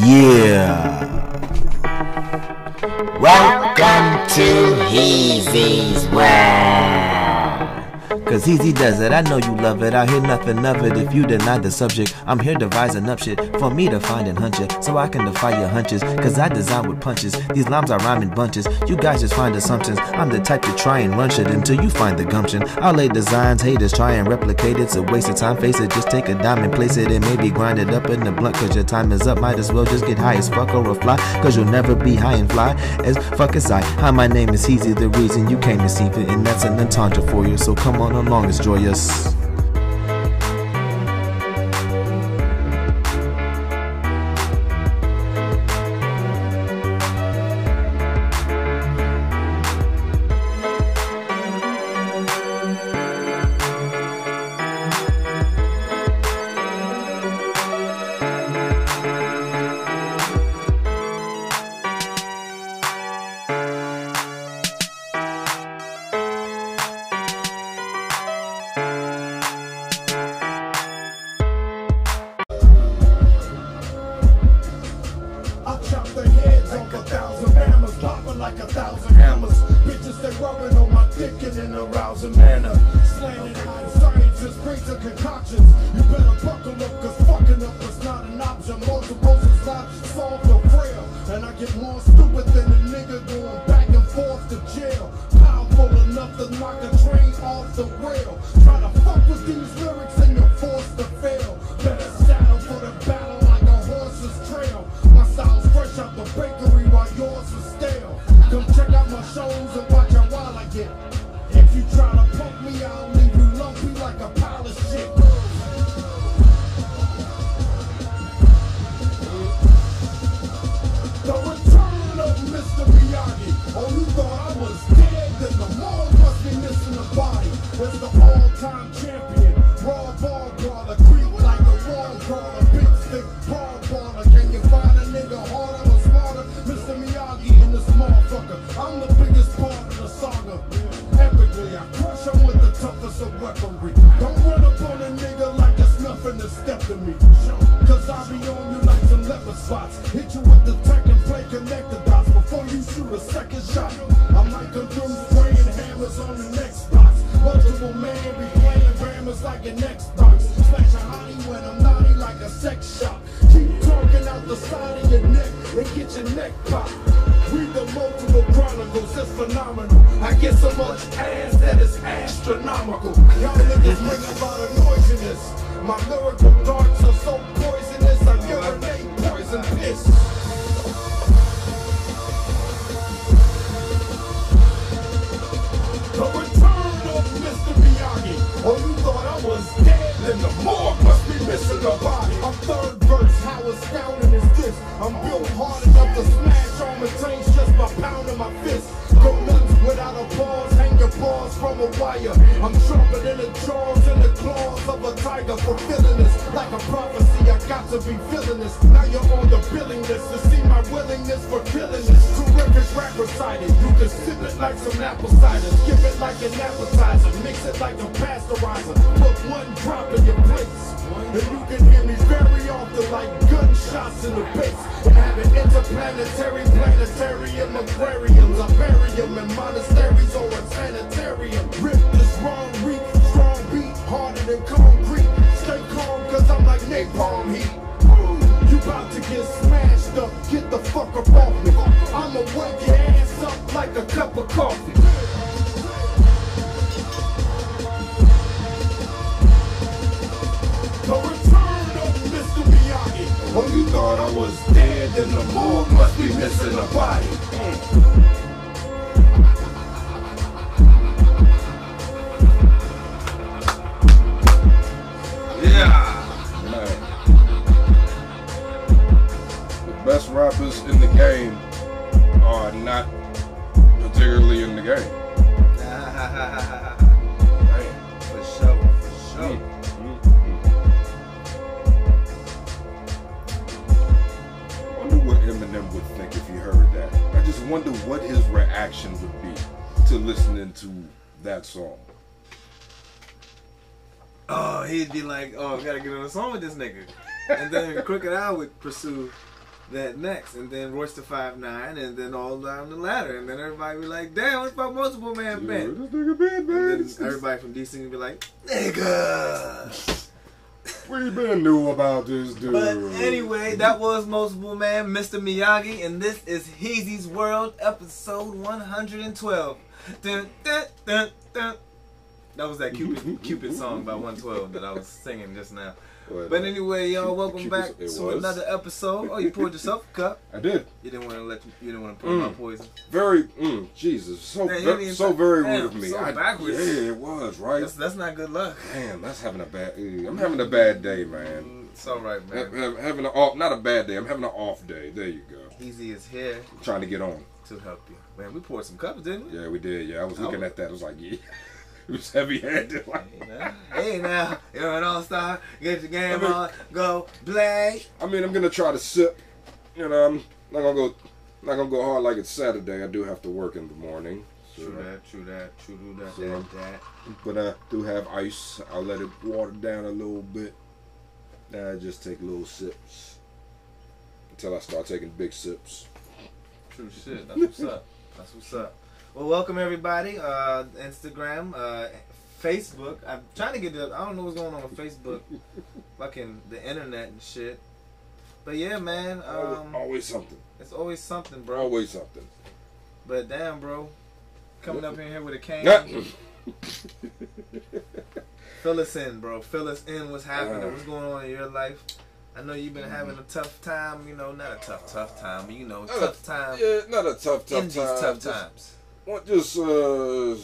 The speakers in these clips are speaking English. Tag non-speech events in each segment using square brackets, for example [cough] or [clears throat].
Yeah. Welcome to Heezy's World. Cause Easy does it, I know you love it. I hear nothing of it if you deny the subject. I'm here devising up shit for me to find and hunch it. So I can defy your hunches. Cause I design with punches. These lines are rhyming bunches. You guys just find assumptions. I'm the type to try and run shit until you find the gumption. I'll lay designs, haters try and replicate it. It's a waste of time, face it. Just take a dime and place it and maybe grind it up in the blunt. Cause your time is up. Might as well just get high as fuck or a fly. Cause you'll never be high and fly as fuck as I. Hi, my name is Easy, the reason you came to see it. And that's an entendre for you. So come on along, it's joyous. Fulfilling this like a prophecy, I got to be feeling this. Now you're on the billing list to see my willingness for killing this. Terrific rap recited. You can sip it like some apple cider, skip it like an appetizer, mix it like a pasteurizer. Put one drop in your place. And you can hear me very often like gunshots in the base. Having interplanetary, planetarium aquariums. I bury 'em in monasteries heat. You about to get smashed up, get the fuck up off me. I'ma wake your ass up like a cup of coffee. The return of Mr. Miyagi. Oh, you thought I was dead, then the morgue must be missing a body. Mm. Rappers in the game are not particularly in the game. for sure, for sure. wonder what Eminem would think if he heard that. I just wonder what his reaction would be to listening to that song. Oh, he'd be like, oh, I gotta get on a song with this nigga. and then [laughs] Crooked I would pursue that next, and then Royce da Five Nine, and then all down the ladder, and then everybody be like, "Damn, what's about multiple man band?" This nigga man. Everybody from DC would be like, "Nigga." We been knew about this [laughs] dude. But anyway, that was Multiple Man, Mr. Miyagi, and this is Heezy's World, episode 112. Dun, dun, dun, dun. That was that Cupid Cupid song by 112 that I was singing just now. But anyway, y'all, welcome back to was. another episode. Oh, you poured yourself a [laughs] cup. I did. You didn't want to let you didn't want to pour my Mm. poison. Very, mm, Jesus, so Man, you even so very damn, rude of me. so I, backwards. Yeah, it was right. That's that's not good luck. Damn, that's having a bad. eh, I'm having a bad day, man. Mm, It's all right, man. ha- Having an off, not a bad day. I'm having an off day. There you go. Easy is here I'm trying to get on. to help you. Man, we poured some cups, didn't we? Yeah, we did. Yeah, I was looking Oh. at that. I was like, yeah, it was heavy handed. Like, Hey now, you're an all-star. Get your game I mean- on, go play. I mean, I'm gonna try to sip. You know, I'm not gonna go, not gonna go hard like it's Saturday. I do have to work in the morning. So, True that, true that, true that, So- that, that. But I do have ice. I'll let it water down a little bit. I just take little sips until I start taking big sips. True shit. That's what's up. That's what's up. Well, welcome everybody. Uh, Instagram, uh, Facebook. I'm trying to get the. I don't know what's going on with Facebook, [laughs] fucking the internet and shit. But yeah, man. Always, Um, always something. it's always something, bro. Always something. But damn, bro, coming up in here with a cane. [laughs] Fill us in, bro. Fill us in. What's happening? Uh. What's going on in your life? I know you've been having a tough time. You know, not a tough, tough time, but you know, tough time Yeah, not a tough, tough in these time. tough Just- times. What just uh,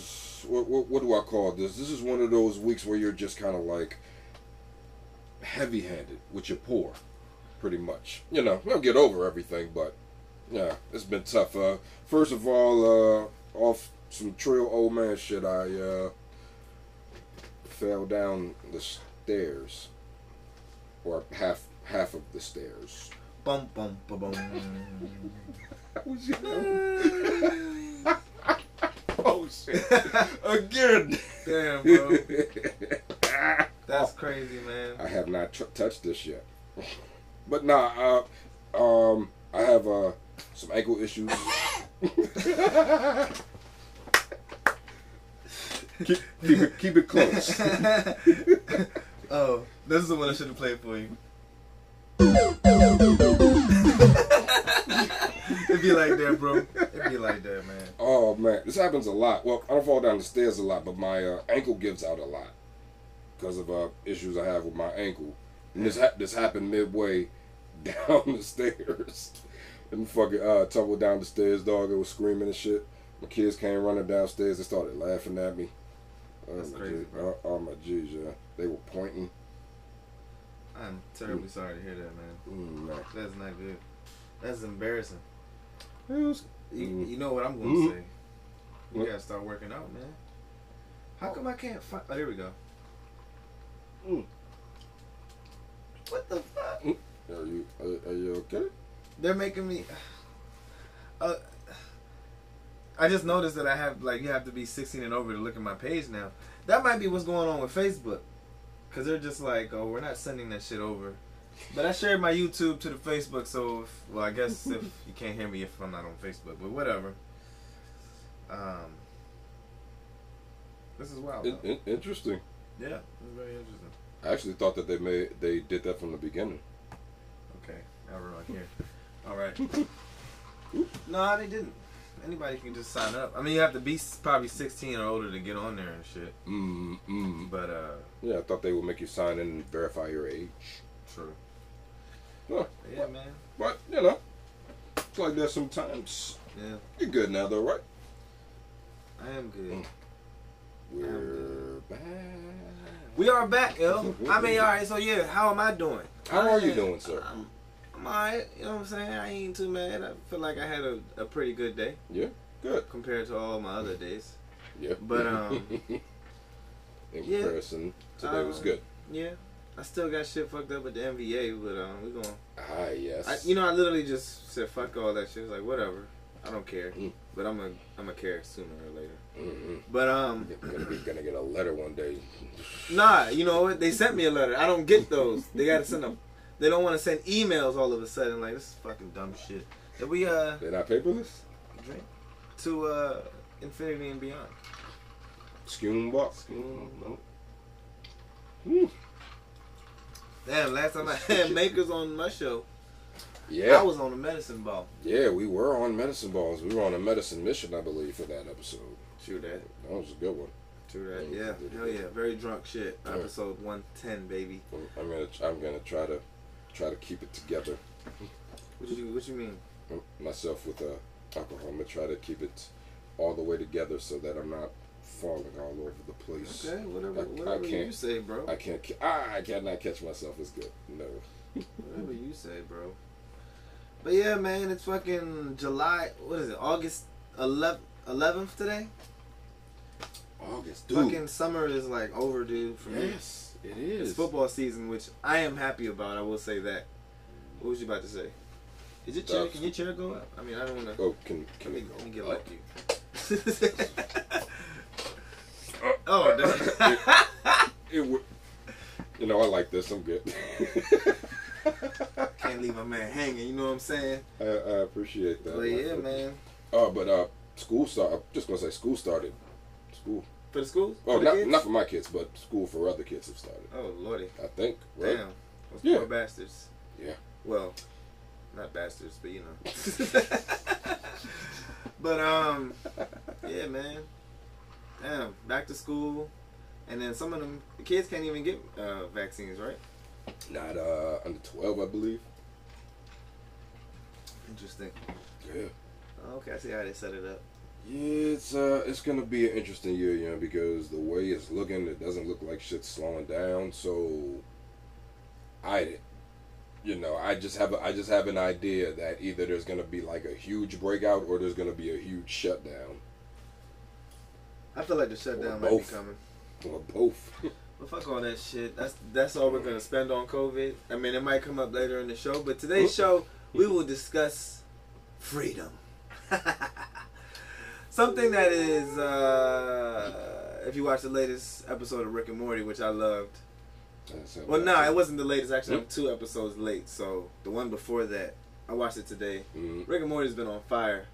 what, what what do I call this? This is one of those weeks where you're just kind of like heavy-handed with your pour, pretty much. You know, you'll get over everything, but yeah, it's been tough. Uh, first of all, uh, off some trail old man shit, I uh fell down the stairs, or half half of the stairs. Bum bum bum bum. [laughs] [laughs] Was shit! [laughs] Again. Damn, bro. [laughs] That's crazy, man. I have not tr- touched this yet. But nah, uh, um, I have uh, some ankle issues. [laughs] keep, keep it keep it close. oh, this is the one I should have played for you. [laughs] It'd be like that, bro. It'd be like that, man. Oh man, this happens a lot. Well, I don't fall down the stairs a lot, but my uh, ankle gives out a lot because of uh, issues I have with my ankle. And this ha- this happened midway [laughs] down the stairs. And fucking uh, tumbled down the stairs, dog. It was screaming and shit. My kids came running downstairs. They started laughing at me. Oh That's my crazy. Oh, oh my G's, yeah. They were pointing. I'm terribly sorry to hear that, man. Mm, man. That's not good. That's embarrassing. Was, You, Mm. you know what I'm gonna Mhm. say. You What? gotta start working out, man. How come I can't find? Oh, there we go. Mm. What the fuck? are you are, are you okay? They're making me. Uh, I just noticed that I have like you have to be 16 and over to look at my page now. That might be what's going on with Facebook, because they're just like, oh, we're not sending that shit over. But I shared my YouTube to the Facebook, so if, well, I guess if you can't hear me if I'm not on Facebook, but whatever. Um, this is wild. In, in, interesting. Yeah, it's very interesting. I actually thought that they made they did that from the beginning. Okay, now we're on here. All right. [laughs] no, they didn't. Anybody can just sign up. I mean, you have to be probably 16 or older to get on there and shit. Mm, mm. But uh, Yeah, I thought they would make you sign in and verify your age. true. Yeah, man. But you know, it's like that sometimes. Yeah, You're good now, though, right? I am good. Mm. We're back. We are back, yo. I mean, all right. So yeah, how am I doing? How are you doing, sir? I'm, I'm alright. You know what I'm saying? I ain't too mad. I feel like I had a, a pretty good day Yeah, good. compared to all my other days. Yeah. But, um, [laughs] in yeah. comparison, today was Um, good. Yeah, I still got shit fucked up with the NBA, but um, we going. Ah, yes. I, you know, I literally just said fuck all that shit. I was like, whatever. I don't care. Mm. But I'm going a I'm a care sooner or later. Mm-mm. But um, You're gonna, be, gonna get a letter one day. nah. You know what? They sent me a letter. I don't get those. They gotta send them. they don't want to send emails all of a sudden. Like this is fucking dumb shit. Did we uh They're not paperless. drink to uh infinity and beyond. Skewn box. Skewn Woo. Damn, last time I had makers on my show, Yeah. I was on the medicine ball. Yeah, we were on medicine balls. We were on a medicine mission, I believe, for that episode. True that. That was a good one. True that. Yeah, Yeah. Hell yeah. Very drunk shit. Yeah. Episode one ten, baby. I'm gonna I'm gonna try to try to keep it together What you what you mean? myself with uh, alcohol. I'm gonna try to keep it all the way together so that I'm not falling all over the place. Okay, whatever I- I whatever you can't- say, bro. I can't. ca- I cannot catch myself. It's good. No. Whatever you say, bro. But yeah, man, it's fucking July. What is it? August 11th, 11th today. August, dude. Fucking summer is like overdue for me. yes, it is. It's football season, which I am happy about. I will say that. What was you about to say? Is it chair? Uh, Can your chair go up? I mean, I don't want to. Oh, can can Let we me, go? let me get up? like you. [laughs] [laughs] oh, damn. It would. You know, I like this. I'm good. [laughs] can't leave my man hanging. You know what I'm saying? I, I appreciate that. But yeah, man. Oh, but uh, school started. I'm just gonna say school started. School. For the schools? Oh, For not, kids? not for my kids, but school for other kids have started. Oh, lordy. I think. Right? Damn. Those Yeah. poor bastards. Yeah. Well, not bastards, but you know. [laughs] but um, yeah, man. Damn, back to school, and then some of them the kids can't even get uh, vaccines, right? Not uh under twelve, I believe. Interesting. Yeah. Okay, I see how they set it up. Yeah, it's uh, it's gonna be an interesting year, you know, because the way it's looking, it doesn't look like shit's slowing down. So, I, you know, I just have a, I just have an idea that either there's gonna be like a huge breakout or there's gonna be a huge shutdown, I feel like the shutdown Or might be coming. or both. [laughs] But fuck all that shit. That's that's all we're gonna spend on COVID. I mean, it might come up later in the show, but today's show we will discuss freedom. [laughs] Something that is, uh, if you watch the latest episode of Rick and Morty, which I loved. Well, no, it wasn't the latest. Actually, I'm two episodes late. So the one before that, I watched it today. Mhm. Rick and Morty's been on fire.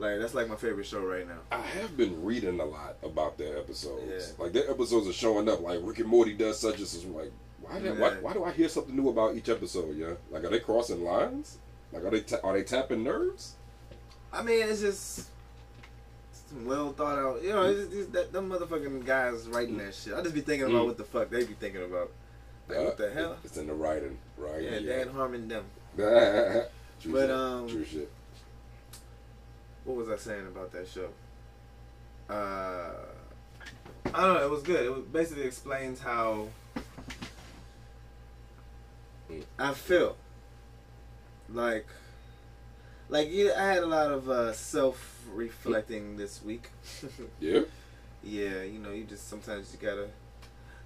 Like that's like my favorite show right now. I have been reading a lot about their episodes. Yeah. Like their episodes are showing up. Like Rick and Morty does such and such. Like, why, did, why, Yeah. why do I hear something new about each episode? Yeah, like are they crossing lines? Like are they ta- are they tapping nerves? I mean, it's just well thought out. You know, it's just, that them motherfucking guys writing that shit. I just be thinking about Mm. what the fuck they be thinking about. Like, Uh, what the hell? It's in the writing, right? Yeah, Dan Harmon them. [laughs] True But, shit. um, True shit. What was I saying about that show? Uh, I don't know. It was good. It was basically explains how. I feel. Like, like yeah, I had a lot of uh, self reflecting this week. [laughs] Yeah. Yeah, you know, you just sometimes you gotta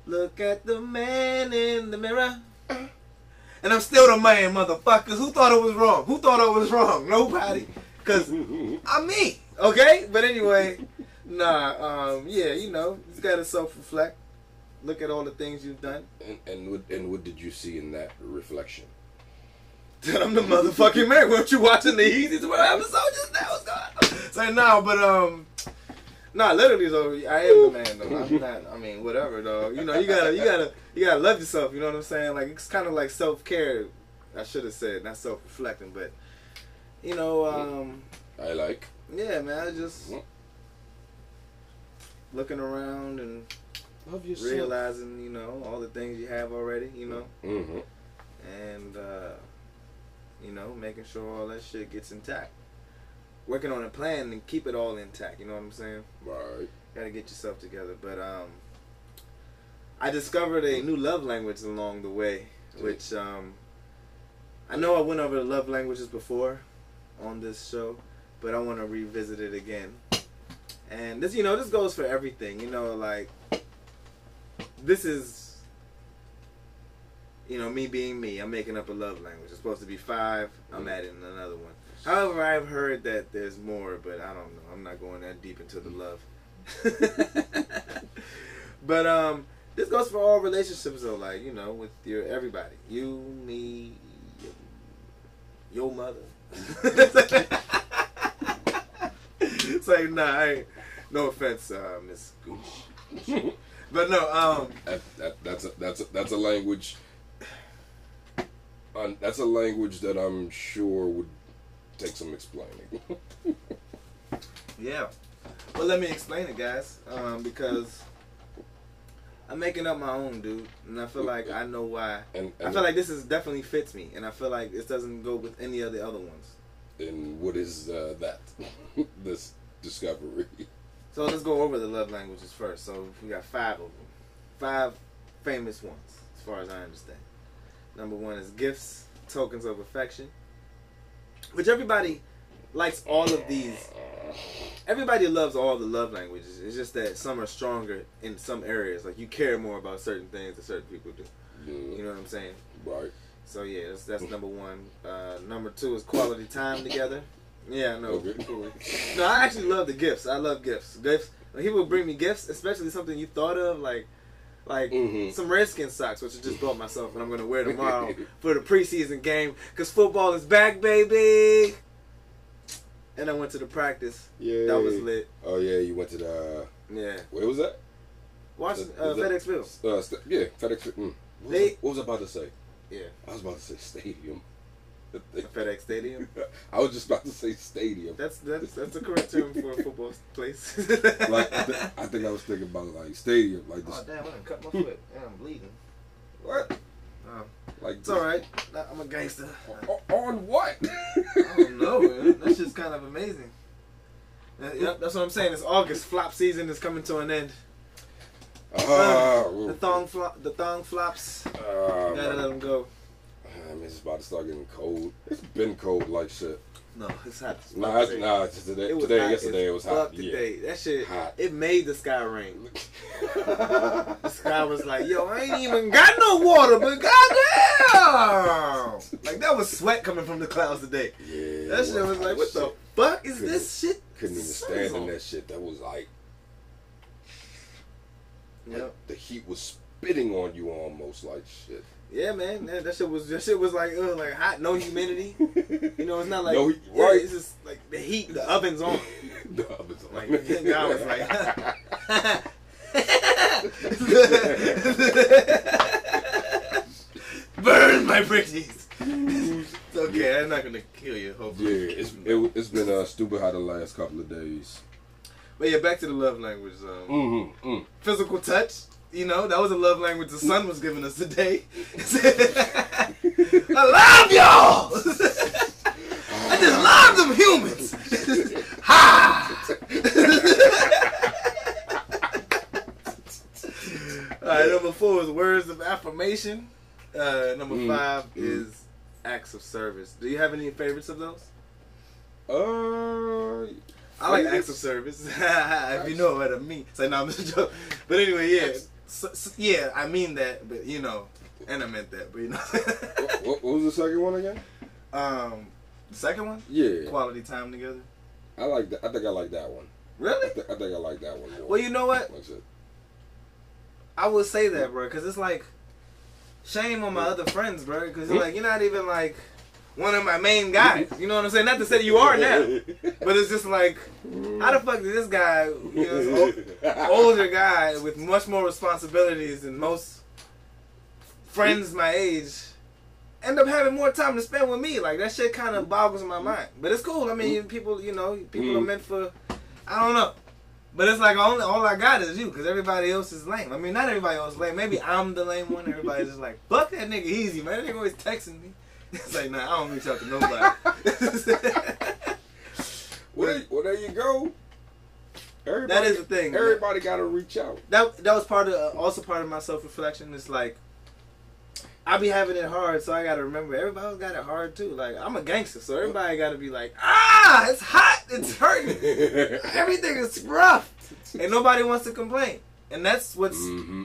look at the man in the mirror. And I'm still the man, motherfuckers. Who thought it was wrong? Who thought it was wrong? Nobody. Cause I'm me. Okay? But anyway, nah, um, yeah, you know, you gotta self reflect. Look at all the things you've done. and and what, and what did you see in that reflection? That I'm the motherfucking man. Weren't you watching the Easy What episode just now? What's going on? So now, but um, nah, literally though, I am the man though. I'm not. I mean, whatever though. You know, you gotta, you gotta, you gotta love yourself. You know what I'm saying? Like it's kind of like self care. I should have said not self reflecting, but you know, um, I like. yeah, man, I just Mm. looking around and Love yourself. realizing, you know, all the things you have already. You know. Mm-hmm. and uh, you know, making sure all that shit gets intact. Working on a plan and keep it all intact. You know what I'm saying? Right. Got to get yourself together. But um, I discovered a new love language along the way, which um, I know I went over the love languages before on this show, but I want to revisit it again. And this, you know, this goes for everything. You know, like this is you know, me being me, I'm making up a love language. It's supposed to be five. I'm Mhm. adding another one. However, I've heard that there's more, but I don't know. I'm not going that deep into the love. [laughs] but um, this goes for all relationships though. Like you know, with your everybody, you, me, your mother. It's like nah, I ain't, no offense, uh, Miss Gooch, but no, um, That, that, that's a, that's a, that's a language. That's a language that I'm sure would take some explaining. [laughs] yeah. Well, let me explain it, guys, um, because I'm making up my own, dude, and I feel like I know why. and, I feel like this is definitely fits me, and I feel like this doesn't go with any of the other ones. and what is uh, that? [laughs] this discovery. So let's go over the love languages first. So we got five of them, five famous ones, as far as I understand. Number one is gifts, tokens of affection, which everybody likes all of these. Everybody loves all the love languages. It's just that some are stronger in some areas. Like you care more about certain things than certain people do. Yeah, You know what I'm saying? right. So yeah, that's, that's number one. Uh, number two is quality time together. Yeah, no, Okay. cool. no, I actually love the gifts. I love gifts. Gifts. He people bring me gifts, especially something you thought of, like like Mhm. some Redskin socks, which I just bought myself, and I'm gonna wear [laughs] tomorrow for the preseason game because football is back, baby. And I went to the practice. Yeah. That was lit. Oh yeah, you went to the. Yeah, Where was that? Washington, Was uh, that- FedExField. Uh, st- yeah, FedEx. Mm. What, They- was I, what was I about to say? Yeah, I was about to say stadium. FedEx Stadium. [laughs] I was just about to say stadium. That's that's that's the correct term for a football [laughs] place. Like I, th- I think I was thinking about like stadium, like this, Oh damn! I done cut my foot. Damn, I'm bleeding. what? Um, Like it's all right. I'm a gangster. On what? [laughs] I don't know, man. That's just kind of amazing. Uh, yep, that's what I'm saying. It's August. Flop season is coming to an end. Ah, The thong flop. The thong flops. ah, Gotta let them go. Mean, it's about to start getting cold. It's been cold like shit. No, it's hot. Nah, it's. It's today, It today, yesterday it was hot. Today, that shit. Hot. It made the sky rain. [laughs] The sky was like, yo, I ain't even got no water, but goddamn! Like that was sweat coming from the clouds today. yeah, That shit was like, what the fuck is Couldn't- this shit? Couldn't even stand in that shit. That was like, Yep. like the heat was spitting on you almost like shit. Yeah, man, that, that shit was that shit was like uh, like hot, no humidity. You know, it's not [laughs] like No heat, yeah. It's just like the heat, the oven's on. [laughs] the oven's on. Like God was like, [laughs] burn my. It's okay, I'm not gonna kill you. yeah, Hopefully, it's it, it's been uh, stupid hot the last couple of days. But yeah, back to the love language. Um, Mm-hmm. Mm. Physical touch. You know, that was a love language the sun was giving us today. [laughs] I love y'all. [laughs] I just love them humans. [laughs] ha! All right, number four is words of affirmation. Uh, number Mm. five Mm. is acts of service. Do you have any favorites of those? Uh, I like acts of service. if you know what I mean. Say no, I'm just joking. But anyway, yeah, so, so- yeah, I mean that, but you know, and I meant that, but you know. what, what was the second one again? um, the second one, Yeah, quality time together. I like that. I think I like that one. I, Really? th- I think I like that one more. Well, you know what? Like I. I would say that, bro, because it's like shame on my other friends, bro, because like you're not even like one of my main guys. You know what I'm saying? Not to say you are now, but it's just like how the fuck did this guy, you know, this old, older guy with much more responsibilities than most friends my age end up having more time to spend with me. Like that shit kind of boggles my mind. But it's cool. I mean, people, you know, people are Mm. meant for. I don't know. But it's like only all I got is you, because everybody else is lame. I mean, not everybody else is lame. Maybe I'm the lame one. Everybody's just like, fuck that nigga easy, man. That nigga always texting me. It's like, nah, I don't reach out to nobody. [laughs] Well, there, well, there you go. Everybody, That is the thing. Everybody got to reach out. that that was part of uh, also part of my self reflection. It's like I be having it hard, so I gotta remember everybody else got it hard too. Like I'm a gangster, so everybody gotta be like, ah, it's hot, it's hurting, [laughs] everything is rough, and nobody wants to complain. And that's what's hmm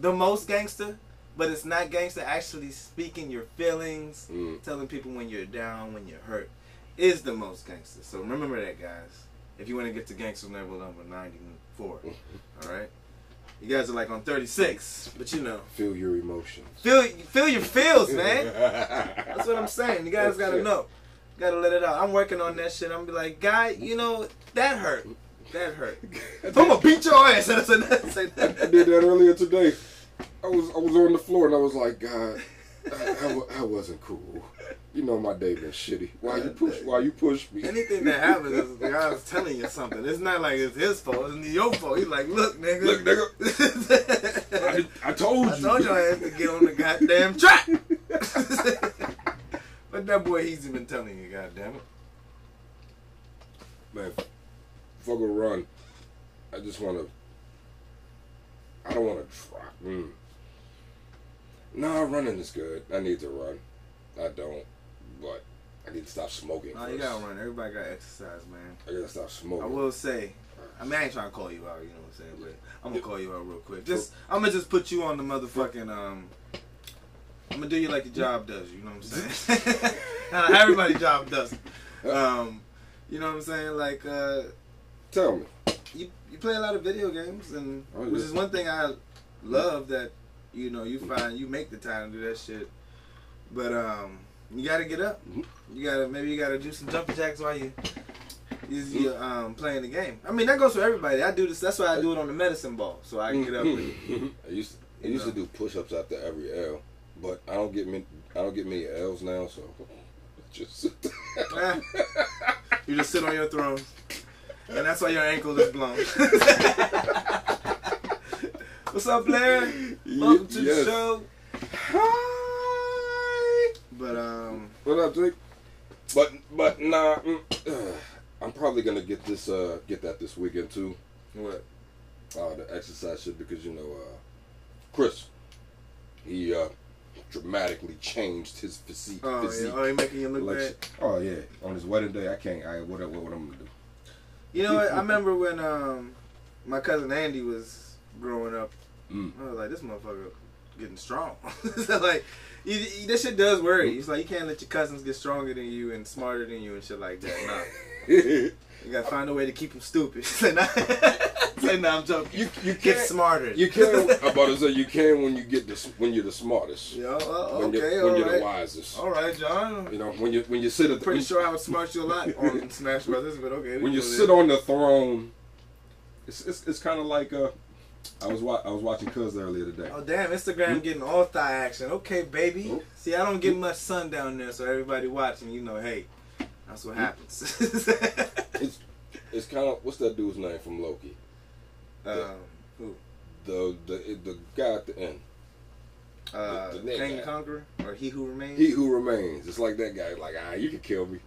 the most gangster, but it's not gangster. Actually speaking your feelings, Mm. telling people when you're down, when you're hurt, is the most gangster. So remember that, guys. If you want to get to gangster level number 94, [laughs] all right? You guys are like on 36, but you know, Feel your emotions. feel feel your feels, [laughs] man. That's what I'm saying. You guys gotta know. Gotta let it out. I'm working on that shit. I'm be like, guy, you know, that hurt. That hurt. [laughs] I'm gonna beat your ass. I did that earlier today. I was I was on the floor and I was like, God, I, I, I wasn't cool. You know my day been shitty. Why you push? Why you push me? Anything that happens is the guy's telling you something. It's not like it's his fault. It's your fault. He's like, look, nigga. Look, nigga. [laughs] I, I told you. I told your ass to get on the goddamn track. [laughs] but that boy he's been telling you, goddamn it. Man, fuck a run, I just want to. I don't want to try. Mm. Nah, running is good. I need to run. I don't, but I need to stop smoking. No, you gotta run. Everybody gotta exercise, man. I gotta stop smoking. I will say, I mean, I ain't trying to call you out, you know what I'm saying, but I'm gonna call you out real quick. Just, I'm gonna just put you on the motherfucking, um, I'm gonna do you like the job does, you know what I'm saying? [laughs] Everybody job does. Um, you know what I'm saying? Like, uh, Tell me. You, play a lot of video games, and Oh, which is one thing I love that you know you find you make the time to do that shit. But um, you gotta get up. Mhm. You gotta maybe you gotta do some jumping jacks while you you Mm-hmm. you um playing the game. I mean that goes for everybody. I do this. That's why I do it on the medicine ball, so I can get up. And, I used to, I used to do push-ups after every L, but I don't get many. I don't get many L's now, so [laughs] just. Eh, [laughs] you just sit on your throne, and that's why your ankle is blown. [laughs] What's up, Blair? Welcome to the show. Hi. But um, What up, Jake? But but nah, mm, uh, I'm probably gonna get this uh get that this weekend too. what? Uh, the exercise shit because you know uh Chris, he uh dramatically changed his physique. Oh physique. yeah, oh, he making you look Like, bad. oh yeah, on his wedding day, I can't. I what what, what I'm gonna do? You know what? I remember when um my cousin Andy was growing up. Mm. I was like, this motherfucker getting strong. [laughs] so like, you, you, this shit does worry. It's like you can't let your cousins get stronger than you and smarter than you and shit like that. Nah, [laughs] you gotta find a way to keep them stupid. [laughs] Say nah, [laughs] say nah. I'm joking. you you Get can't. smarter. You can. I'm [laughs] about to say you can when you get the when you're the smartest. Yo, uh, When okay, you're, when you're the wisest. All right, John. You know when you when you sit at the, Pretty when, sure I would smart you a lot on Smash Brothers, but okay. when you sit on the throne, it's it's, it's kind of like uh, I was wa- I was watching Cuz earlier today. Oh damn! Instagram getting all thigh action. Okay, baby. Oop. See, I don't get much sun down there, so everybody watching, you know, hey, that's what happens. It's it's kind of what's that dude's name from Loki? um, who? The the the guy at the end. Uh, The- the. Kang the Conqueror or He Who Remains? He who remains. It's like that guy. Like ah, you can kill me.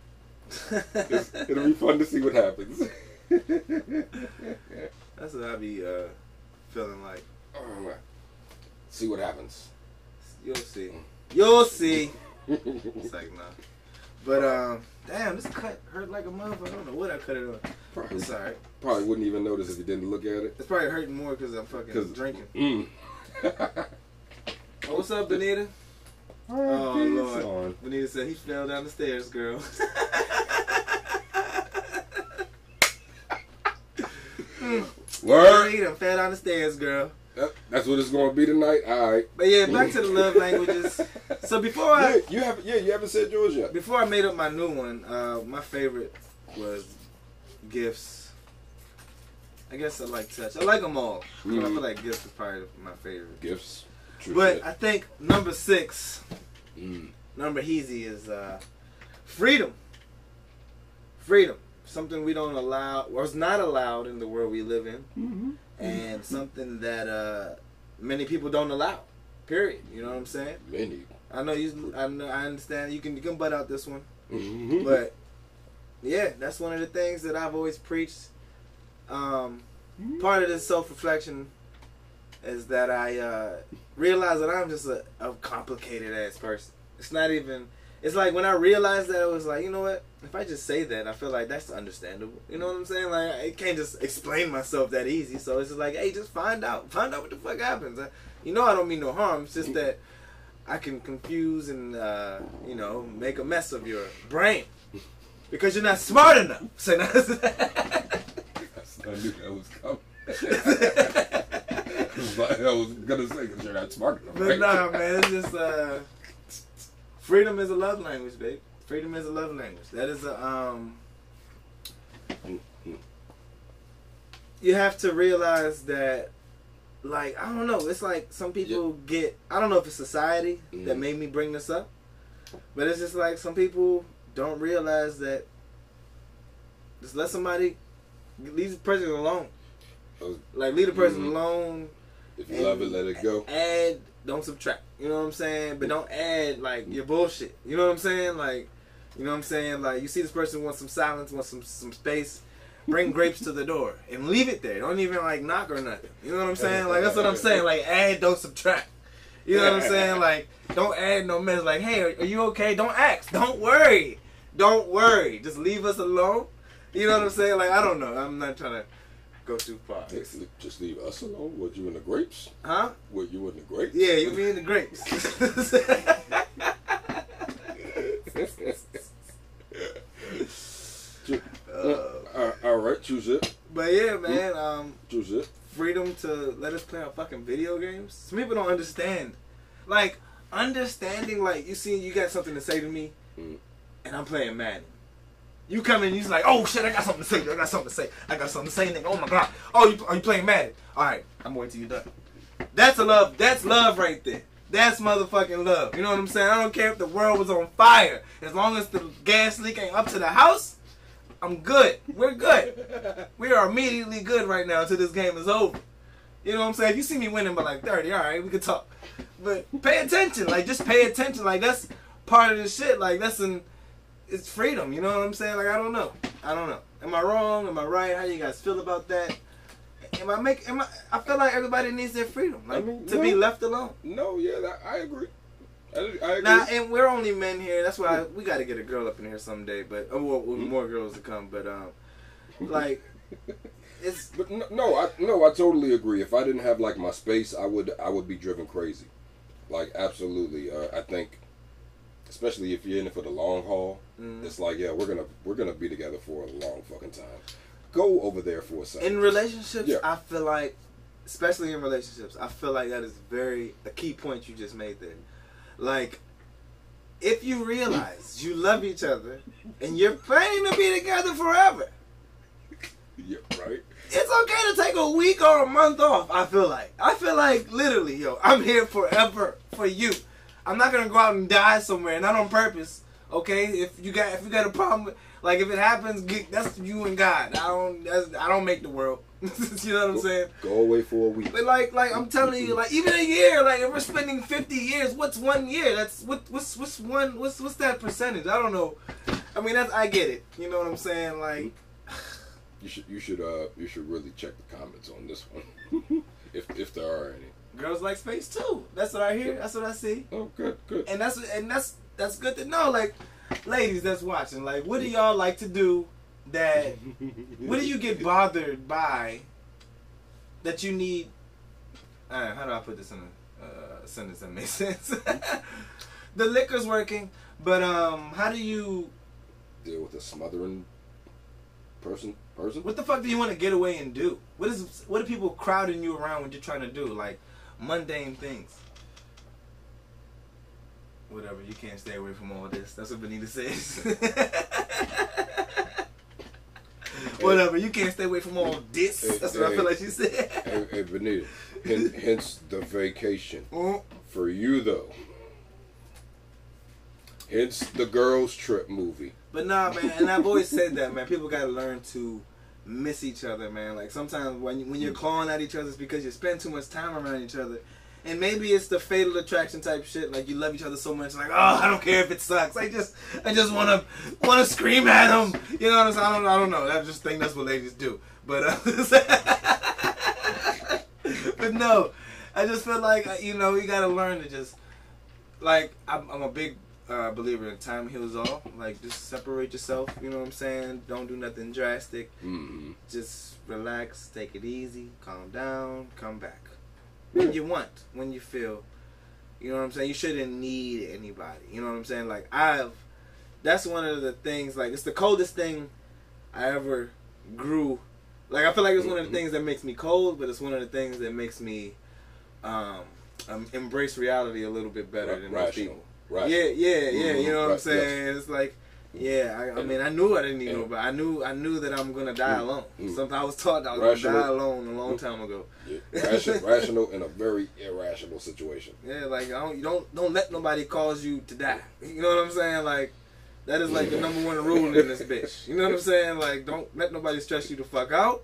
[laughs] It'll be fun to see what happens. [laughs] that's what I be uh, feeling like. Oh, see what happens. You'll see. You'll see. It's like nah. But um, damn, this cut hurt like a motherfucker. I don't know what I cut it on. Probably, It's probably wouldn't even notice if you didn't look at it. It's probably hurting more because I'm fucking 'Cause- drinking. Mm. Oh, what's up, Benita? [laughs] Oh, Lord. on. Benita said he fell down the stairs, girl. [laughs] Word. Benita fell down the stairs, girl. That- That's what it's going to be tonight. All right. But yeah, back to the love [laughs] languages. So before I Yeah, you haven't. Yeah, you haven't said yours yet. before I made up my new one, uh, my favorite was gifts. I guess I like touch. I like them all. Know, I feel like gifts is probably my favorite. Gifts. True But shit. I think number six, Mm. number easy is uh, freedom. Freedom, something we don't allow, or is not allowed in the world we live in, Mm-hmm. And something that uh, many people don't allow. Period. You know what I'm saying? Many. I know you. I know. I understand. You can you can butt out this one, Mm-hmm. but yeah, that's one of the things that I've always preached. Um, part of this self reflection is that I uh, realize that I'm just a, a complicated ass person. It's not even. It's like when I realized that, it was like, you know what? If I just say that, I feel like that's understandable. You know what I'm saying? Like I can't just explain myself that easy. So it's just like, hey, just find out, find out what the fuck happens. Uh, You know, I don't mean no harm. It's just that I can confuse and uh, you know make a mess of your brain because you're not smart enough. [laughs] So I knew that was coming. [laughs] I was gonna say because you're not smart enough, But nah, man, it's just uh, freedom is a love language, babe. Freedom is a love language. That is a um. You have to realize that, like I don't know. It's like some people get. I don't know if it's society that Mhm. made me bring this up, but it's just like some people don't realize that. Just let somebody leave the person alone. Oh. Like leave the person Mhm. alone If you love it, let it go. add, don't subtract. You know what I'm saying? But don't add like your bullshit. You know what I'm saying? Like, you know what I'm saying? Like, you see this person wants some silence, wants some some space. Bring grapes to the door and leave it there. Don't even like knock or nothing. You know what I'm saying? Like that's what I'm saying. Like add, don't subtract. You know what I'm saying? Like don't add no mess. Like hey, are, are you okay? Don't ask. Don't worry. Don't worry. Just leave us alone. You know what I'm saying? Like I don't know. I'm not trying to go too far. Just leave- Just leave us alone. What you in the grapes? Huh? What you in the grapes? Yeah, you mean the grapes. [laughs] Uh, Uh, all right, choose it. but yeah, man, um, Choose it. freedom to let us play our fucking video games. Some people don't understand. Like, understanding, like, you see, you got something to say to me, Mm. and I'm playing Madden. You come in, you're like, oh shit, I got something to say. I got something to say. I got something to say, nigga. Oh my god. Oh, you, are you playing Madden? All right, I'm waiting till you're done. That's a love. That's love right there. That's motherfucking love. You know what I'm saying? I don't care if the world was on fire. As long as the gas leak ain't up to the house, I'm good. We're good. We are immediately good right now until this game is over. You know what I'm saying? If you see me winning by like 30, all right, we can talk. But pay attention. Like, just pay attention. Like, that's part of the shit. Like, that's an, it's freedom. You know what I'm saying? Like, I don't know. I don't know. Am I wrong? Am I right? How do you guys feel about that? Am I make? Am I? I feel like everybody needs their freedom, like I mean, to be left alone. No, yeah, that, I agree. I, I agree. Now, and we're only men here. That's why we got to get a girl up in here someday. But oh, well, well, more girls to come. But um, like, [laughs] it's But no, no, I no, I totally agree. If I didn't have like my space, I would I would be driven crazy. Like absolutely. Uh, I think, especially if you're in it for the long haul, mm. it's like yeah, we're gonna we're gonna be together for a long fucking time. Go over there for a second. in relationships. Yeah. I feel like, especially in relationships, I feel like that is very a key point you just made there. Like, if you realize you love each other and you're planning to be together forever, yeah, right. it's okay to take a week or a month off. I feel like. I feel like literally, yo, I'm here forever for you. I'm not gonna go out and die somewhere, not on purpose. Okay, if you got if you got a problem, like if it happens, get, that's you and God. I don't that's, I don't make the world. [laughs] you know what I'm saying? Go away for a week. But like like I'm telling you, like even a year, like if we're spending 50 years, what's one year? That's what what's what's one what's what's that percentage? I don't know. I mean that's I get it. You know what I'm saying? Like You should you should uh you should really check the comments on this one, [laughs] if if there are any. Girls like space too. That's what I hear. That's what I see. Oh, good, good. and that's and that's that's good to know. Like, ladies that's watching, like, what do y'all like to do? That [laughs] what do you get bothered by? That you need. Uh, how do I put this in a uh, sentence that makes [laughs] sense? the liquor's working, but um, how do you? deal with a smothering person? Person? What the fuck do you want to get away and do? What is what are people crowding you around when you're trying to do? Like mundane things. Whatever, you can't stay away from all this. That's what Benita says. [laughs] Whatever, you can't stay away from all this. That's what I feel like she said. Hey, hey Benita. Hen- [laughs] hence the vacation. Mm. For you though. Hence the girls trip movie. But nah, man, and I've always said that, man. People gotta learn to miss each other, man. Like sometimes when you, when you're clawing at each other, it's because you spend too much time around each other. And maybe it's the fatal attraction type shit. Like you love each other so much, like oh, I don't care if it sucks. I just, I just want to, want to scream at him. You know what I'm saying? I don't, I don't know. I just think that's what ladies do. But, uh, [laughs] but no, I just feel like uh, you know you gotta learn to just, like I'm, I'm a big uh, believer in time heals all. Like just separate yourself. You know what I'm saying? Don't do nothing drastic. hmm Just relax, take it easy, calm down, come back when you want, when you feel. You know what I'm saying? You shouldn't need anybody. You know what I'm saying? Like I've, that's one of the things. Like it's the coldest thing I ever grew. Like I feel like it's one of the things that makes me cold, but it's one of the things that makes me um, um embrace reality a little bit better Ra- than most people. Right. Yeah, yeah, yeah. Mhm, You know what I'm right, saying? It's like, yeah. I, I mean, I knew I didn't need nobody. I knew, I knew that I'm gonna die Mm, alone. mm. Something I was taught that I was Rational. gonna die alone a long time ago. Yeah. Ration, [laughs] rational in a very irrational situation. Yeah, like I don't, you don't, don't let nobody cause you to die. You know what I'm saying? Like, that is like the number one rule in this [laughs] bitch. You know what I'm saying? Like, don't let nobody stress you the fuck out.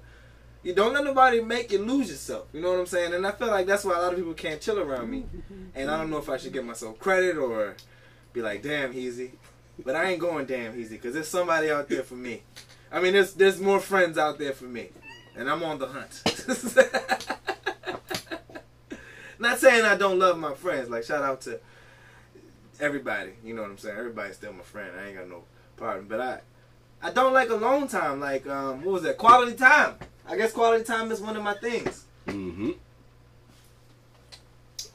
You don't let nobody make you lose yourself. You know what I'm saying? And I feel like that's why a lot of people can't chill around me. And I don't know if I should give myself credit or be like, damn, Heezy. But I ain't going damn Heezy because there's somebody out there for me. I mean, there's there's more friends out there for me, and I'm on the hunt. [laughs] Not saying I don't love my friends. Like shout out to everybody. You know what I'm saying? Everybody's still my friend. I ain't got no problem. But I I don't like alone time. Like um, what was that? Quality time. I guess quality time is one of my things. Mm-hmm.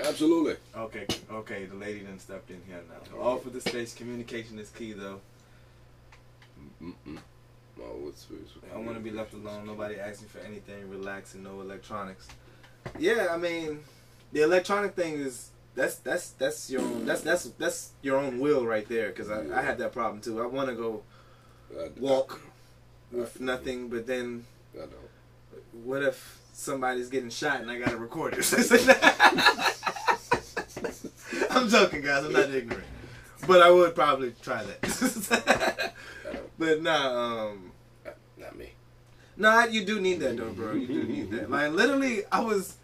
Absolutely. Okay, okay. The lady then stepped in here now. All for the space. Communication is key, though. Mm-mm. No, what's, what's, I want to be left alone. Nobody asking for anything. Relax and no electronics. Yeah, I mean, the electronic thing is that's that's that's your own that's that's that's your own will right there. Because I, I had that problem too. I want to go walk with nothing, but then I don't. What if somebody's getting shot and I gotta record it? [laughs] I'm joking, guys. I'm not ignorant, but I would probably try that. [laughs] But nah, um, Not me. nah, you do need that though, bro. You do need that. Like literally, I was,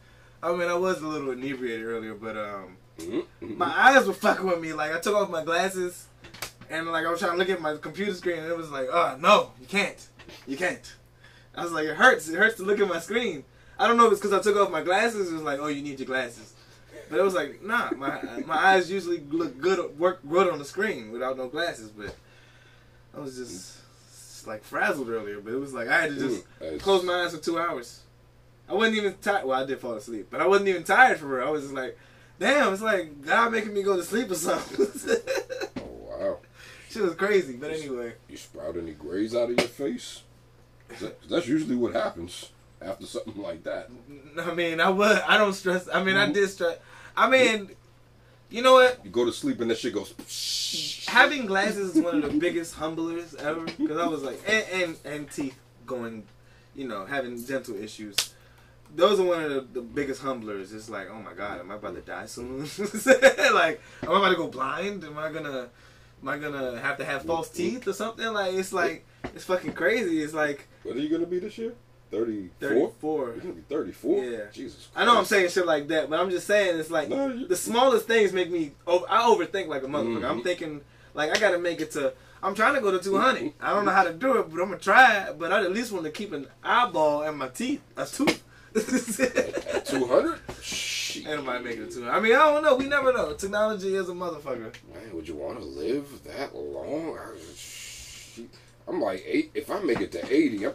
I mean, I was a little inebriated earlier, but um, Mm-hmm. my eyes were fucking with me. Like I took off my glasses, and like I was trying to look at my computer screen, and it was like, oh no, you can't, you can't. I was like, it hurts. It hurts to look at my screen. I don't know if it's because I took off my glasses. It was like, oh, you need your glasses. But it was like, nah, my my eyes usually look good, work good on the screen without no glasses. But I was just, just, like frazzled earlier. But it was like I had to just Mm, close my eyes for two hours. I wasn't even tired. Well, I did fall asleep, but I wasn't even tired for real. I was just like, damn, it's like God making me go to sleep or something. [laughs] Oh wow! Shit was crazy. But anyway, You sprout any grays out of your face? That- that's usually what happens after something like that. I mean, I would. I don't stress. I mean, I mm-hmm. did stress. I mean, you know what? You go to sleep and that shit goes. Having glasses is one of the biggest humblers ever. Because I was like, and, and and teeth going, you know, having dental issues. Those are one of the, the biggest humblers. It's like, oh my god, am I about to die soon? [laughs] like, am I about to go blind? Am I gonna, am I gonna have to have false teeth or something? Like it's like it's fucking crazy. It's like what are you gonna be this year? Thirty four. Thirty four. Thirty four. Yeah. Jesus Christ. I know I'm saying shit like that, but I'm just saying it's like no, the smallest things make me. Over, I overthink like a motherfucker. Mm-hmm. I'm thinking, like, I gotta make it to. I'm trying to go to 200. I don't know how to do it, but I'm gonna try it. But I at least want to keep an eyeball and my teeth, a tooth. [laughs] 200? Anybody making it too. I mean, I don't know. We never know. Technology is a motherfucker. Man, would you want to live that long? I'm like eight. If I make it to eighty, I'm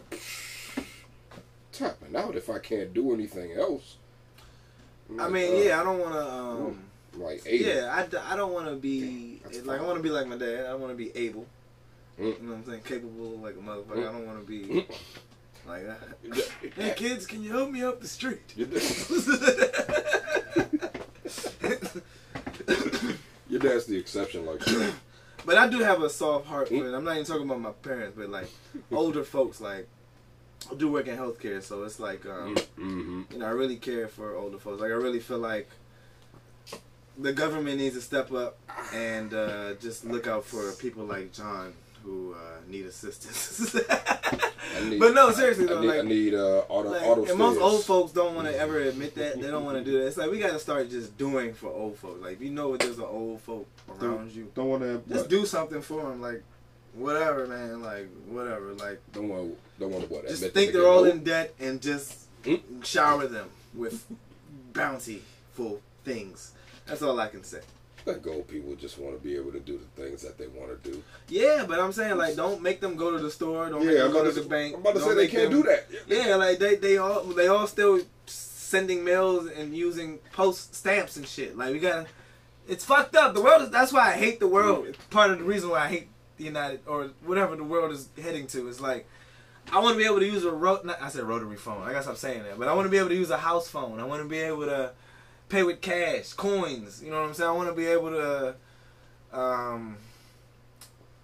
tapping out. If I can't do anything else. Like, I mean, uh, yeah, I don't want to. Um, like eighty. Yeah, I, I don't want to be Damn, like I want to be like my dad. I want to be able. Mm. You know what I'm saying? Capable like a motherfucker. Mm. I don't want to be. Mm like that. [laughs] Hey kids, can you help me up the street? Your dad- [laughs] Your dad's the exception, like that. but I do have a soft heart for it. I'm not even talking about my parents, but like older folks. Like I do work in healthcare, so it's like um, Mm-hmm. you know I really care for older folks. Like I really feel like the government needs to step up and uh, just look out for people like John who uh, need assistance. [laughs] but no, seriously I, though, I need, like I need uh, auto Like, auto and most old folks don't want to ever admit that. They don't want to do that. It's like we got to start just doing for old folks. Like if you know there's an old folk around you, Don't want to. just do something for them. Like whatever, man. Like whatever. Like Don't want. Don't want to what? just admit think they're all old? in debt and just Mm. shower them with bountiful things. That's all I can say. I think old people just want to be able to do the things that they want to do. Yeah, but I'm saying like don't make them go to the store. Don't make Yeah, them go to to, the bank. I'm about to don't say they can't them- do that. Yeah, like they they all they all still sending mails and using post stamps and shit. Like we gotta, it's fucked up. The world is. That's why I hate the world. It's part of the reason why I hate the United or whatever the world is heading to. It's like I want to be able to use a ro- not, I said rotary phone. I gotta stop saying that. But I want to be able to use a house phone. I want to be able to pay with cash, coins. You know what I'm saying? I want to be able to, um,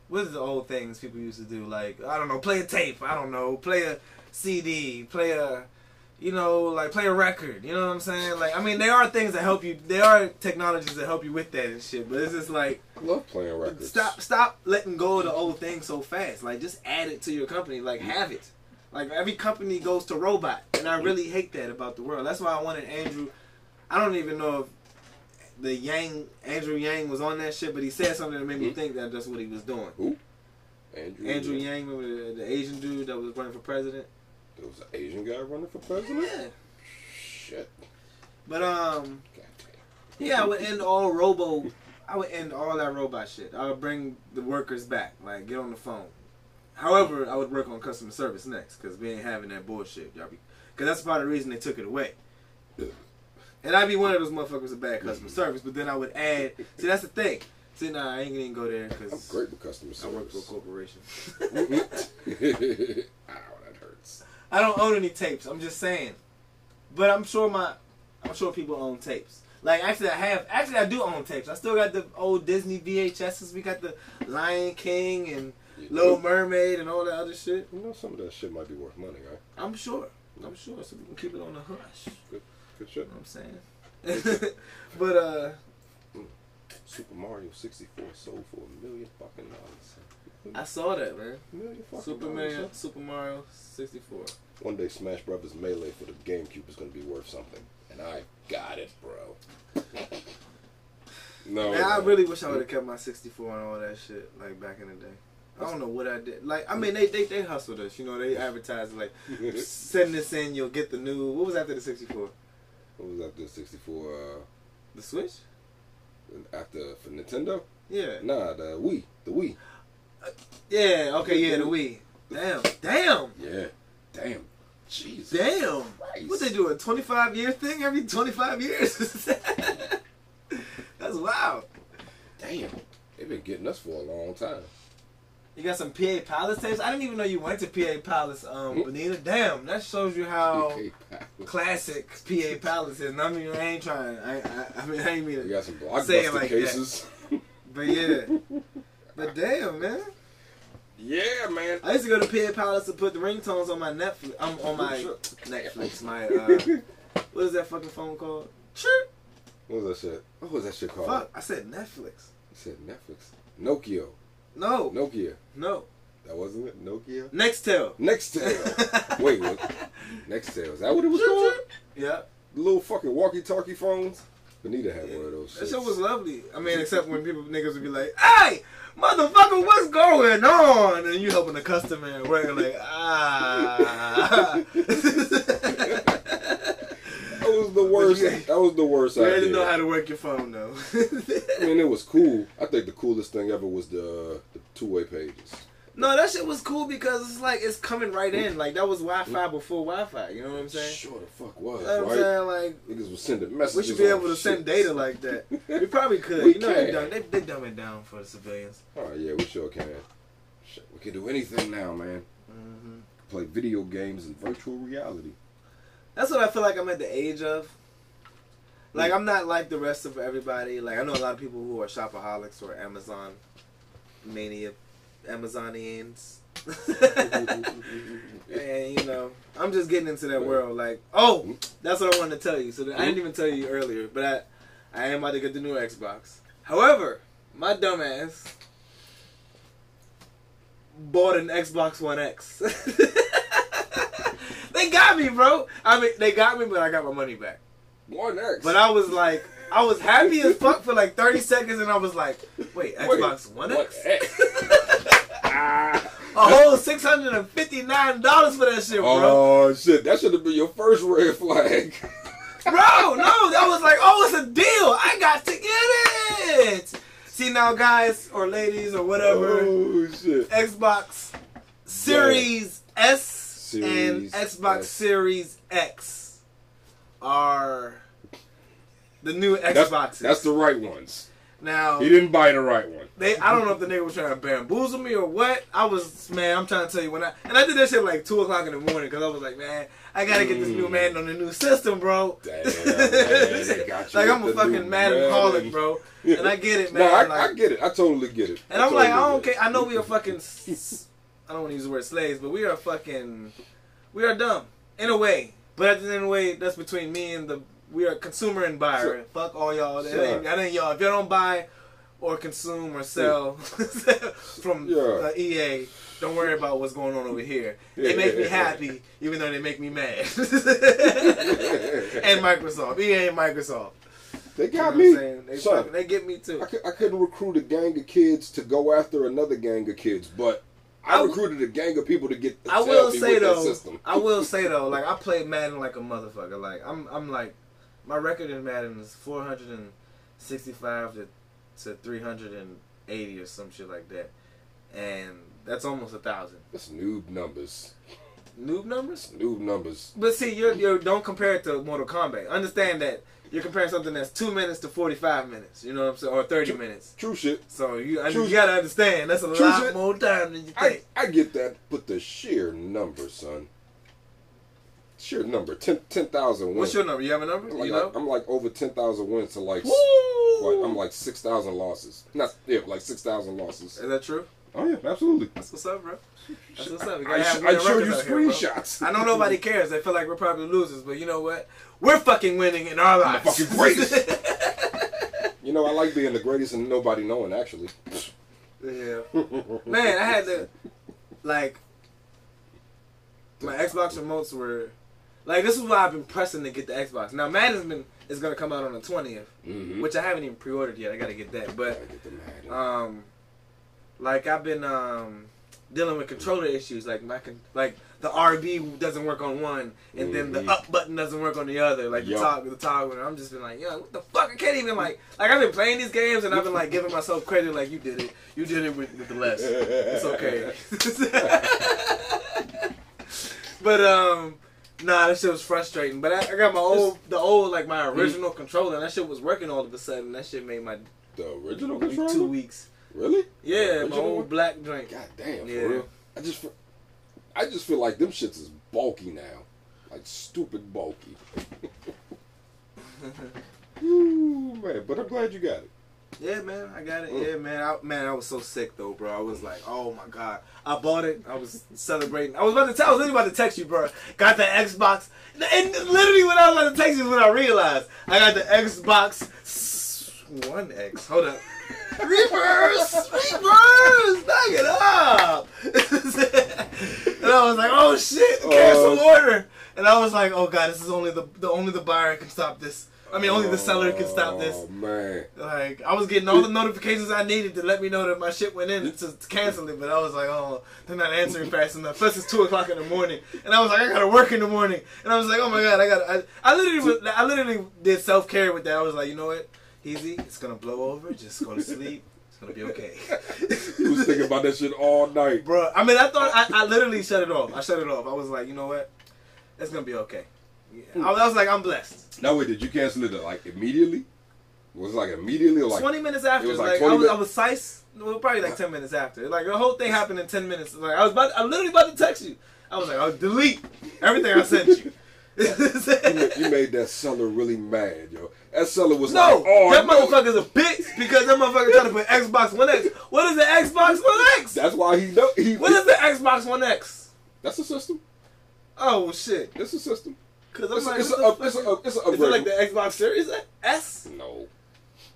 what is the old things people used to do? Like I don't know, play a tape. I don't know, play a CD, play a, you know, like play a record. You know what I'm saying? Like I mean, there are things that help you. There are technologies that help you with that and shit. But it's just like I love playing records. stop, stop letting go of the old thing so fast. Like just add it to your company. Like have it. Like every company goes to robot, and I really hate that about the world. That's why I wanted Andrew. I don't even know if the Yang Andrew Yang was on that shit, but he said something that made me Mhm. think that that's what he was doing. Who? Andrew. Andrew Yang, remember the, the Asian dude that was running for president? There was an Asian guy running for president. Yeah. Shit. But um, yeah, I would end all robo. I would end all that robot shit. I would bring the workers back, like get on the phone. However, I would work on customer service next because we ain't having that bullshit, y'all. Because that's part of the reason they took it away. And I'd be one of those motherfuckers with bad customer mm-hmm. service, but then I would add. See, that's the thing. See, nah, I ain't gonna go there I'm because great with customer service. I work for a corporation. [laughs] Ow, that hurts. I don't own any tapes. I'm just saying. But I'm sure my, I'm sure people own tapes. Like actually, I have. Actually, I do own tapes. I still got the old Disney VHSs. We got the Lion King and You Little Mermaid and all that other shit. You know some of that shit might be worth money, right? I'm sure. I'm sure. So we can keep it on the hush. Good You shit. know what I'm saying? [laughs] but uh, Super Mario 64 sold for a million fucking dollars. I saw that man. Million fucking Super dollars. Mario. Super Mario 64. One day Smash Brothers Melee for the GameCube is gonna be worth something, and I got it, bro. no, Man, I really wish I would have kept my 64 and all that shit like back in the day. I don't know what I did. Like, I mean, they they, they hustled us. You know, they advertised like [laughs] send this in, you'll get the new. What was after the 64? What was after 64? Uh, The Switch? after for Nintendo? Yeah. Nah, the Wii, the Wii. Yeah. Okay. Yeah. The Wii. Damn. Damn. Yeah, damn, Jesus, Damn. Christ. What they do? A 25 year thing every 25 years? [laughs] That's wild. damn. They've been getting us for a long time. You got some PA Palace tapes. I didn't even know you went to PA Palace, um, Benita. Damn, that shows you how classic PA Palace is. And I mean, I ain't trying. I, I, I mean, I ain't mean it. got some blockbuster like that. cases. But yeah. But damn, man. yeah, man. I used to go to PA Palace to put the ringtones on my Netflix. Um, on my. Netflix. My [laughs] uh, what is that fucking phone called? Chirp. What was that shit? What was that shit called? Fuck. I said Netflix. You said Netflix. Nokia. No. Nokia. No. That wasn't it. Nokia. Nextel. Nextel. [laughs] Wait, what? Nextel. Is that what it was called? Yeah. The little fucking walkie-talkie phones. Benita had one of those. That shit was lovely. I mean, except when people niggas would be like, "Hey, motherfucker, what's going on?" And you helping the customer and we're like, ah. [laughs] That was the worst. you- That was the worst You idea. didn't know how to work your phone though. [laughs] I mean, it was cool. I think the coolest thing ever was the the two-way pagers. no, that shit was cool because it's like it's coming right in. Like that was Wi-Fi before Wi-Fi. You know what I'm saying? Sure the fuck was, You know what I'm saying? Like Niggas was sending messages. we should be able to send data like that. [laughs] We probably could. We you know they can. dumb, they they dumb it down for the civilians. Oh yeah, we sure can. Shit, we can do anything now, man. hmm Play video games in virtual reality. That's what I feel like I'm at the age of. Like mm. I'm not like the rest of everybody. Like I know a lot of people who are shopaholics or Amazon mania, Amazonians. [laughs] and you know, I'm just getting into that world. Like, oh, mm. that's what I wanted to tell you. So I didn't mm. even tell you earlier, but I, I am about to get the new Xbox. However, my dumbass bought an Xbox One X. [laughs] they got me, bro. I mean, they got me, but I got my money back. One X. But I was like, I was happy as fuck for like 30 seconds, and I was like, wait, Xbox One X? [laughs] ah. Whole $659 for that shit, bro. Oh shit! That should have been your first red flag. [laughs] Bro, no, that was like, oh, it's a deal. I got to get it. See now, guys or ladies or whatever, Oh shit! Xbox Series S and Xbox. Series X are the new That's, Xboxes. that's the right ones. Now He didn't buy the right one. they I don't know if the nigga was trying to bamboozle me or what. I was man, I'm trying to tell you when I and I did that shit like two o'clock in the morning because I was like, man, I gotta get this new Mm. man on the new system, bro. Damn, man, they got [laughs] you like I'm a with the new fucking Madden holic, Madden. bro, and I get it, man. [laughs] No, I, like, I get it. I totally get it. and I'm like, I don't care. I know we are fucking. [laughs] I don't want to use the word slaves, but we are fucking. We are dumb in a way, but at the end of the way, that's between me and the. We are consumer and buyer. Sure. Fuck all y'all. That Sure. ain't, that ain't y'all. If y'all don't buy or consume or sell [laughs] from Yeah. uh, EA, don't worry about what's going on over here. They make me happy, even though they make me mad. [laughs] and Microsoft, EA and Microsoft. They You know got what I'm me. saying? They, Son, fucking- they get me too. I, I couldn't recruit a gang of kids to go after another gang of kids, but I, I recruited a gang of people to get. I will say though, system. I will [laughs] say though, like I played Madden like a motherfucker. Like I'm, I'm like, my record in Madden is 465 to to 380 or some shit like that, and that's almost a thousand. That's noob numbers. Noob numbers. Noob numbers. But see, you're, you're don't compare it to Mortal Kombat. Understand that you're comparing something that's two minutes to 45 minutes. You know what I'm saying, or 30 minutes. True shit. So you, I, True you gotta understand that's a True lot shit. more time than you I, think. I get that, but the sheer number, son. Sheer number, 10 10,000 wins. What's your number? You have a number? I'm like, you know? I'm like over 10,000 wins to like, Woo! I'm like 6,000 losses. Not, yeah, like 6,000 losses. Is that true? Oh, yeah, absolutely. That's what's up, bro. That's what's up. We I, sh- I show you out here, screenshots. I know nobody cares. They feel like we're probably losers, but you know what? We're fucking winning in our I'm the fucking greatest. [laughs] You know, I like being the greatest and nobody knowing, actually. yeah. Man, I had to like my Xbox remotes were like this is why I've been pressing to get the Xbox. Now Madden's been is gonna come out on the twentieth, Mm-hmm. which I haven't even pre-ordered yet. I gotta get that, but get the um like I've been um dealing with controller issues. Like my con- like the RB doesn't work on one and then Mhm. the up button doesn't work on the other. Like the toggle the toggle I'm just been like yo what the fuck? I can't even like like I've been playing these games and I've been like giving myself credit like you did it. You did it with, with the less. It's okay. [laughs] But um nah that shit was frustrating. But I, I got my old the old like my original controller and that shit was working all of a sudden. That shit made my the original controller two weeks Really? yeah my old one? black drink God damn, Yeah. for real. I just, feel, I just feel like them shits is bulky now, like stupid bulky. [laughs] Ooh, man, but I'm glad you got it. Yeah, man, I got it. Mm. Yeah, man, I, man, I was so sick though, bro. I was like, oh my god, I bought it. I was celebrating. I was about to tell. I was literally about to text you, bro. Got the Xbox, and literally when I was about to text you, is when I realized I got the Xbox One X. Hold up. Reverse, reverse, back it up. [laughs] and I was like, "Oh shit, cancel Oh. order." And I was like, "Oh god, this is only the, the only the buyer can stop this. I mean, only the seller can stop oh, this." Oh man, Like I was getting all the notifications I needed to let me know that my shit went in to, to cancel it, but I was like, oh, they're not answering fast enough. Plus it's two o'clock in the morning, and I was like, I gotta work in the morning, and I was like, oh my god, I got, I, I literally, was- I literally did self care with that. I was like, you know what, easy, it's gonna blow over. Just go to sleep. It's gonna be okay. [laughs] you was thinking about that shit all night. Bro, I mean, I thought I, I literally shut it off. I shut it off. I was like, you know what, it's gonna be okay. Yeah. I, I was like, I'm blessed. Now wait, did you cancel it like immediately? Was it like immediately or like? Twenty minutes after, it was like, like I 20 was, I was size. Well, probably like ten minutes after. Like the whole thing happened in ten minutes. Like I was about, I literally about to text you. I was like, I'll delete everything I sent you. [laughs] You made that seller really mad, yo. That seller was no, like, "Oh, that no." motherfucker's a bitch because that motherfucker trying to put Xbox One X. What is the Xbox One X? That's why he know he. What is the Xbox One X? That's a system. Oh shit! It's a system. Because I'm It's, like, it's, what a, up- it's, a, it's a Is it like the Xbox Series S? No,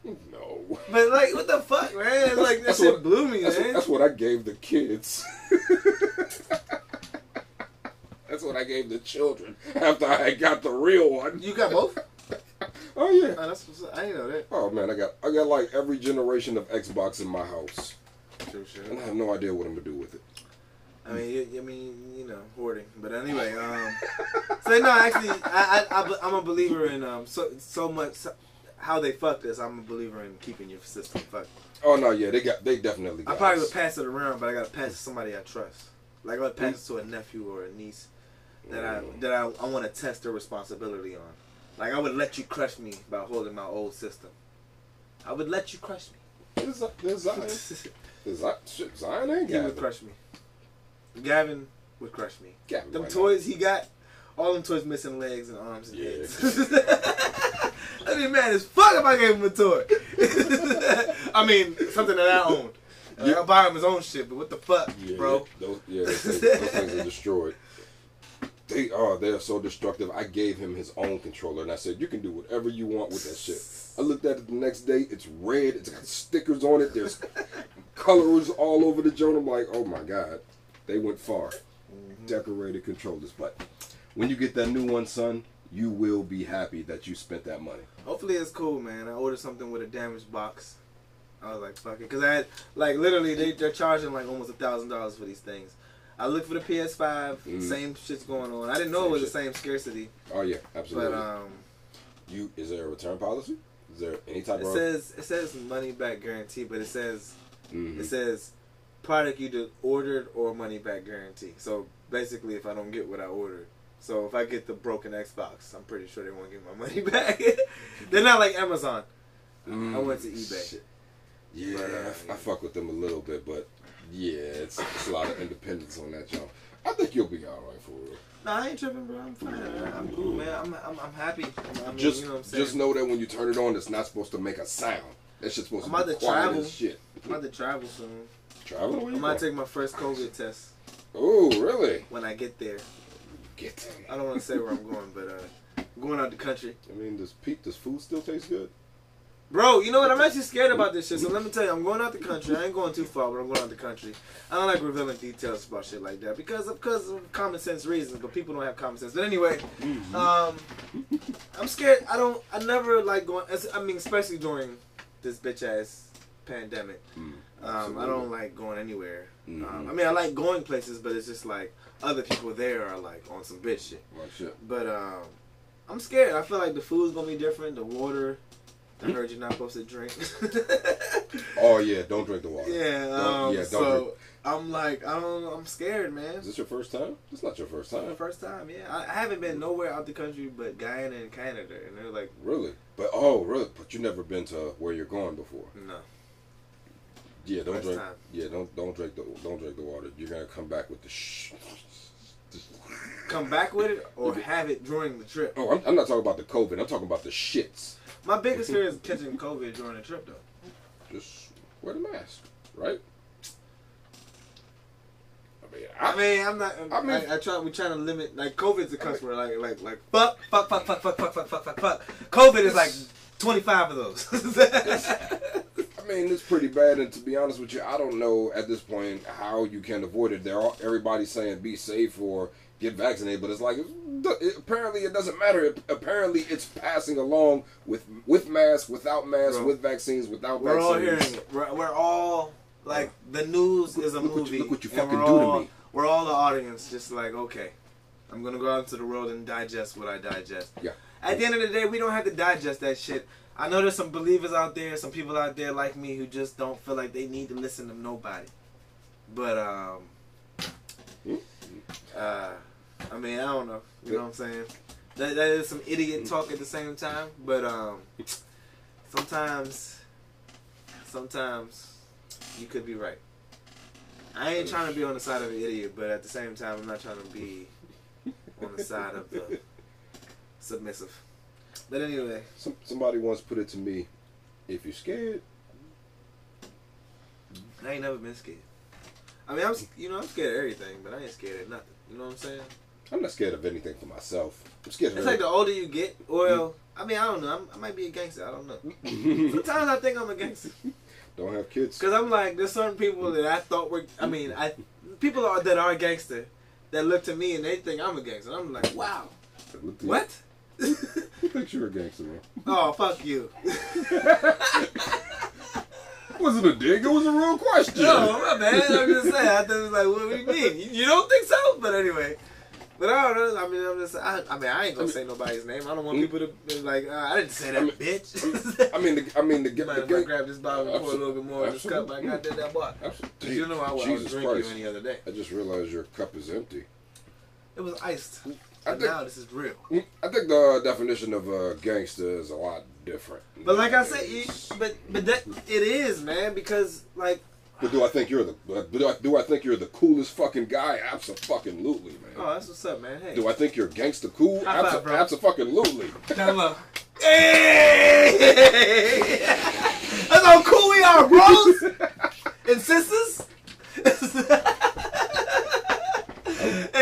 no. But like, what the fuck, man? It's like that That's shit what- blew me, That's what, man. that's what I gave the kids. [laughs] that's what I gave the children after I got the real one. You got both? [laughs] Oh yeah. Oh, that's. I didn't know that. Oh man, I got I got like every generation of Xbox in my house, True, sure. and I have no idea what I'm gonna do with it. I mean, you, I mean, you know, hoarding. But anyway, um, [laughs] so no, actually, I, I, I, I'm a believer in um, so so much how they fucked us. I'm a believer in keeping your system fucked. Oh no, yeah, they got they definitely got. I probably us. would pass it around, but I gotta pass it to somebody I trust. Like I would pass it to a nephew or a niece that I Mm. that I, I want to test their responsibility on. Like I would let you crush me by holding my old system. I would let you crush me. the, Z- the Zion. Zion, shit, Zion ain't he would crush me. Gavin would crush me. Gavin Them toys he got, all them toys missing legs and arms and Yeah. heads. [laughs] I'd be mad as fuck if I gave him a toy. [laughs] I mean, something that I own. Like, I'll buy him his own shit, but what the fuck. Yeah, bro? Those, yeah, those things, those things are destroyed. They are. They're so destructive. I gave him his own controller, and I said, "You can do whatever you want with that shit." I looked at it the next day. It's red. It's got stickers on it. There's [laughs] colors all over the joint. I'm like, "Oh my god, they went far." Mm-hmm. Decorated controllers, but when you get that new one, son, you will be happy that you spent that money. Hopefully it's cool, man. I ordered something with a damaged box. I was like, fuck it. Because I had, like, literally, they, they're charging like almost a $1,000 for these things. I looked for the PS5, Mm. same shit's going on. I didn't know Same it was shit. the same scarcity, Oh yeah, absolutely. but um, you is there a return policy? Is there any type it of? says it says money back guarantee, but it says Mhm. it says product either ordered or money back guarantee. So basically, if I don't get what I ordered, so if I get the broken Xbox, I'm pretty sure they won't give my [laughs] money back. They're not like Amazon. Mm, I went to eBay. shit. Yeah, But, uh, I, yeah. I fuck with them a little bit, but yeah, it's, it's a lot of independence on that y'all. I think you'll be all right for real. No, I ain't tripping, bro. I'm fine. I'm cool, man. I'm I'm, I'm happy. I mean, just you know what I'm saying. just know that when you turn it on, it's not supposed to make a sound. That shit's supposed I'm to be about to quiet travel. as shit. I'm about to travel soon. Traveling? Where I'm you about to take my first COVID test Oh, really? when I get there. Get. I don't want to say where I'm going, but uh, I'm going out the country. I mean, does Pete? Does food still taste good? Bro, you know what? I'm actually scared about this shit. So let me tell you, I'm going out the country. I ain't going too far, but I'm going out the country. I don't like revealing details about shit like that because of because of common sense reasons. But people don't have common sense. But anyway, um, I'm scared. I don't. I never like going. as- I mean, especially during this bitch ass pandemic. Mm, Um, I don't like going anywhere. Um, Mhm. I mean, I like going places, but it's just like other people there are like on some bitch shit. But um, I'm scared. I feel like the food's gonna be different. The water. I heard you're not supposed to drink. [laughs] Oh yeah, don't drink the water. yeah. Um, yeah, so drink. I'm like, I don't, I'm scared, man. Is this your first time? It's not your first time. first time, yeah. I, I haven't been nowhere out the country but Guyana and Canada, and they're like, Really? But oh, really? But you never been to where you're going before. no. Yeah, don't First drink. time. Yeah, don't don't drink the don't drink the water. You're gonna come back with the shh. Come back with it or [laughs] have it during the trip. Oh, I'm, I'm not talking about the COVID. I'm talking about the shits. My biggest fear is catching COVID during the trip, though. Just wear the mask, right? I mean, I, I mean, I'm not. I I mean- mean, I, try. We trying to limit. Like, COVID's a cuss word. Like, like, like, fuck, fuck, fuck, fuck, fuck, fuck, fuck, fuck, fuck, fuck. COVID is like 25 of those. [laughs] I mean, it's pretty bad. And to be honest with you, I don't know at this point how you can avoid it. They're everybody's saying be safe or get vaccinated, but it's like it, apparently it doesn't matter. It, apparently, it's passing along with with masks, without masks, Bro. with vaccines, without we're all vaccines. hearing it. We're, we're all like the news is a Look what you- movie. look what you fucking do to all- me. We're all the audience, just like okay, I'm gonna go out into the world and digest what I digest. Yeah. At the end of the day, we don't have to digest that shit. I know there's some believers out there, some people out there like me who just don't feel like they need to listen to nobody. But um, uh, I mean, I don't know. You know what I'm saying? That that is some idiot talk at the same time. But um, sometimes, sometimes you could be right. I ain't trying to be on the side of an idiot, but at the same time, I'm not trying to be on the side of the submissive. But anyway, Some, somebody once put it to me: if you're scared, I ain't never been scared. I mean, I'm you know I'm scared of everything, but I ain't scared of nothing. You know what I'm saying? I'm not scared of anything for myself. I'm scared of It's like the older you get, well, mm. I mean, I don't know. I'm, I might be a gangster. I don't know. [laughs] Sometimes I think I'm a gangster don't have kids. because I'm like, there's certain people that I thought were. I mean, I people are that are gangster that look to me and they think I'm a gangster. I'm like, wow, what? Who thinks you're a gangster, man? oh, fuck you. [laughs] wasn't a dig. It was a real question. No, my bad. I'm just saying. I thought it was like, what do you mean? You, you don't think so? But anyway. But I don't know. I mean, I'm just. I, I mean, I ain't gonna say nobody's name. I don't want people to be like, uh, I didn't say that, I mean- bitch. I mean, the, I mean, the, the, I gang. grab this bottle and pour a little bit more of this cup? I got that that bottle. Absolutely. You know I, I would Jesus drink Christ. you any other day. I just realized your cup is empty. It was iced. I think now this is real. I think the definition of a gangster is a lot different. But like I said, but but that it is, man, because like But do I think you're the? Do I, do I think you're the coolest fucking guy? Absolutely, man. oh, that's what's up, man. Hey, Do I think you're gangster cool? High five, Abso- bro. Absolutely. Down low. Hey! That's how cool we are, bros and sisters. hey,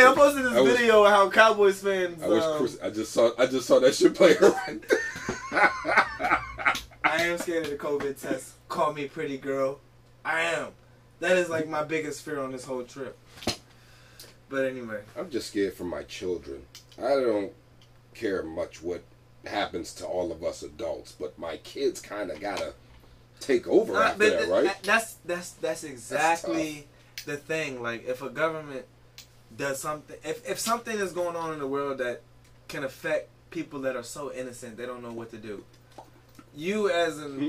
I posted this I was- video of how Cowboys fans. I um, Chris. I just saw. I just saw that shit play right. I am scared of the COVID test. Call me pretty girl. I am. That is like my biggest fear on this whole trip. But anyway, I'm just scared for my children. I don't care much what happens to all of us adults, but my kids kind of gotta take over Nah, after that, th- right? that's that's that's exactly the thing. Like if a government does something, if if something is going on in the world that can affect people that are so innocent, they don't know what to do. You as an hmm.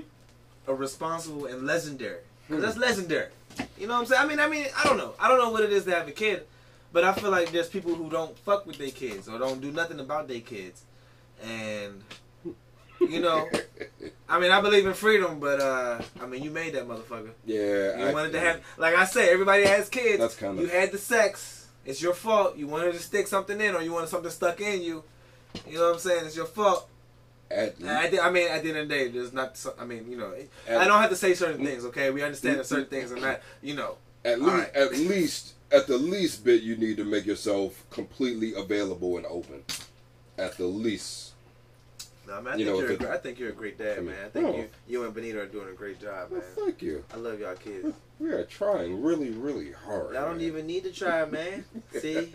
a responsible and legendary, 'cause that's legendary. You know what I'm saying? I mean, I mean, I don't know. I don't know what it is to have a kid, but I feel like there's people who don't fuck with their kids or don't do nothing about their kids, and you know. [laughs] I mean, I believe in freedom, but uh, I mean, you made that motherfucker. yeah, You I- wanted to have, like I said, everybody has kids. That's kinda- You had the sex. It's your fault. You wanted to stick something in, or you wanted something stuck in you. You know what I'm saying? It's your fault. At, And I, I mean, at the end of the day, there's not. I mean, you know, I don't have to say certain things. Okay, we understand that certain mm-hmm. things are not. You know, at least, Alright. at least, at the least bit, you need to make yourself completely available and open. At the least, no, man. I You think know, you're. A, it- I think you're a great dad, man. I think oh. you, you and Benita are doing a great job, man. well, thank you. I love y'all kids. We are trying really, really hard. Y'all don't man. even need to try, man. See,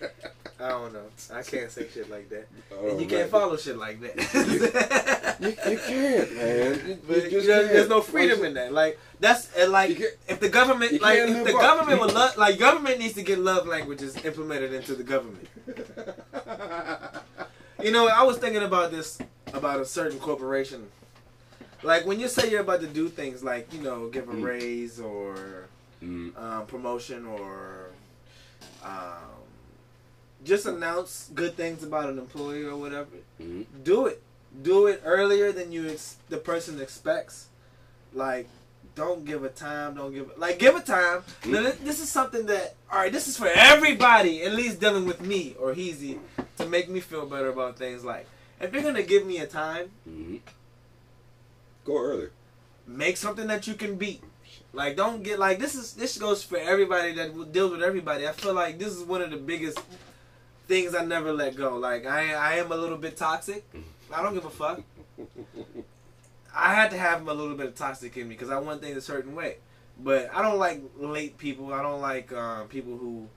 I don't know. I can't say shit like that. Oh, and you man. can't follow shit like that. You, you can't, man. You, But just there's, no freedom in that. Like that's like if the government like if the up. government would love like government needs to get love languages implemented into the government. [laughs] You know, I was thinking about this about a certain corporation. Like when you say you're about to do things like you know give a Mm. raise or Mm, um, promotion or um, just announce good things about an employee or whatever mm, do it. Do it earlier than you ex- the person expects. Like, don't give a time. Don't give a, like give a time. Now, this is something that all right. This is for everybody, at least dealing with me or Heezy, to make me feel better about things. Like, if you're gonna give me a time, mm. Go early. make something that you can beat. Like, don't get like this is this goes for everybody that deals with everybody. I feel like this is one of the biggest things I never let go. Like, I I am a little bit toxic. I don't give a fuck. I had to have a little bit of toxic in me because I want things a certain way. But I don't like late people. I don't like um, people who,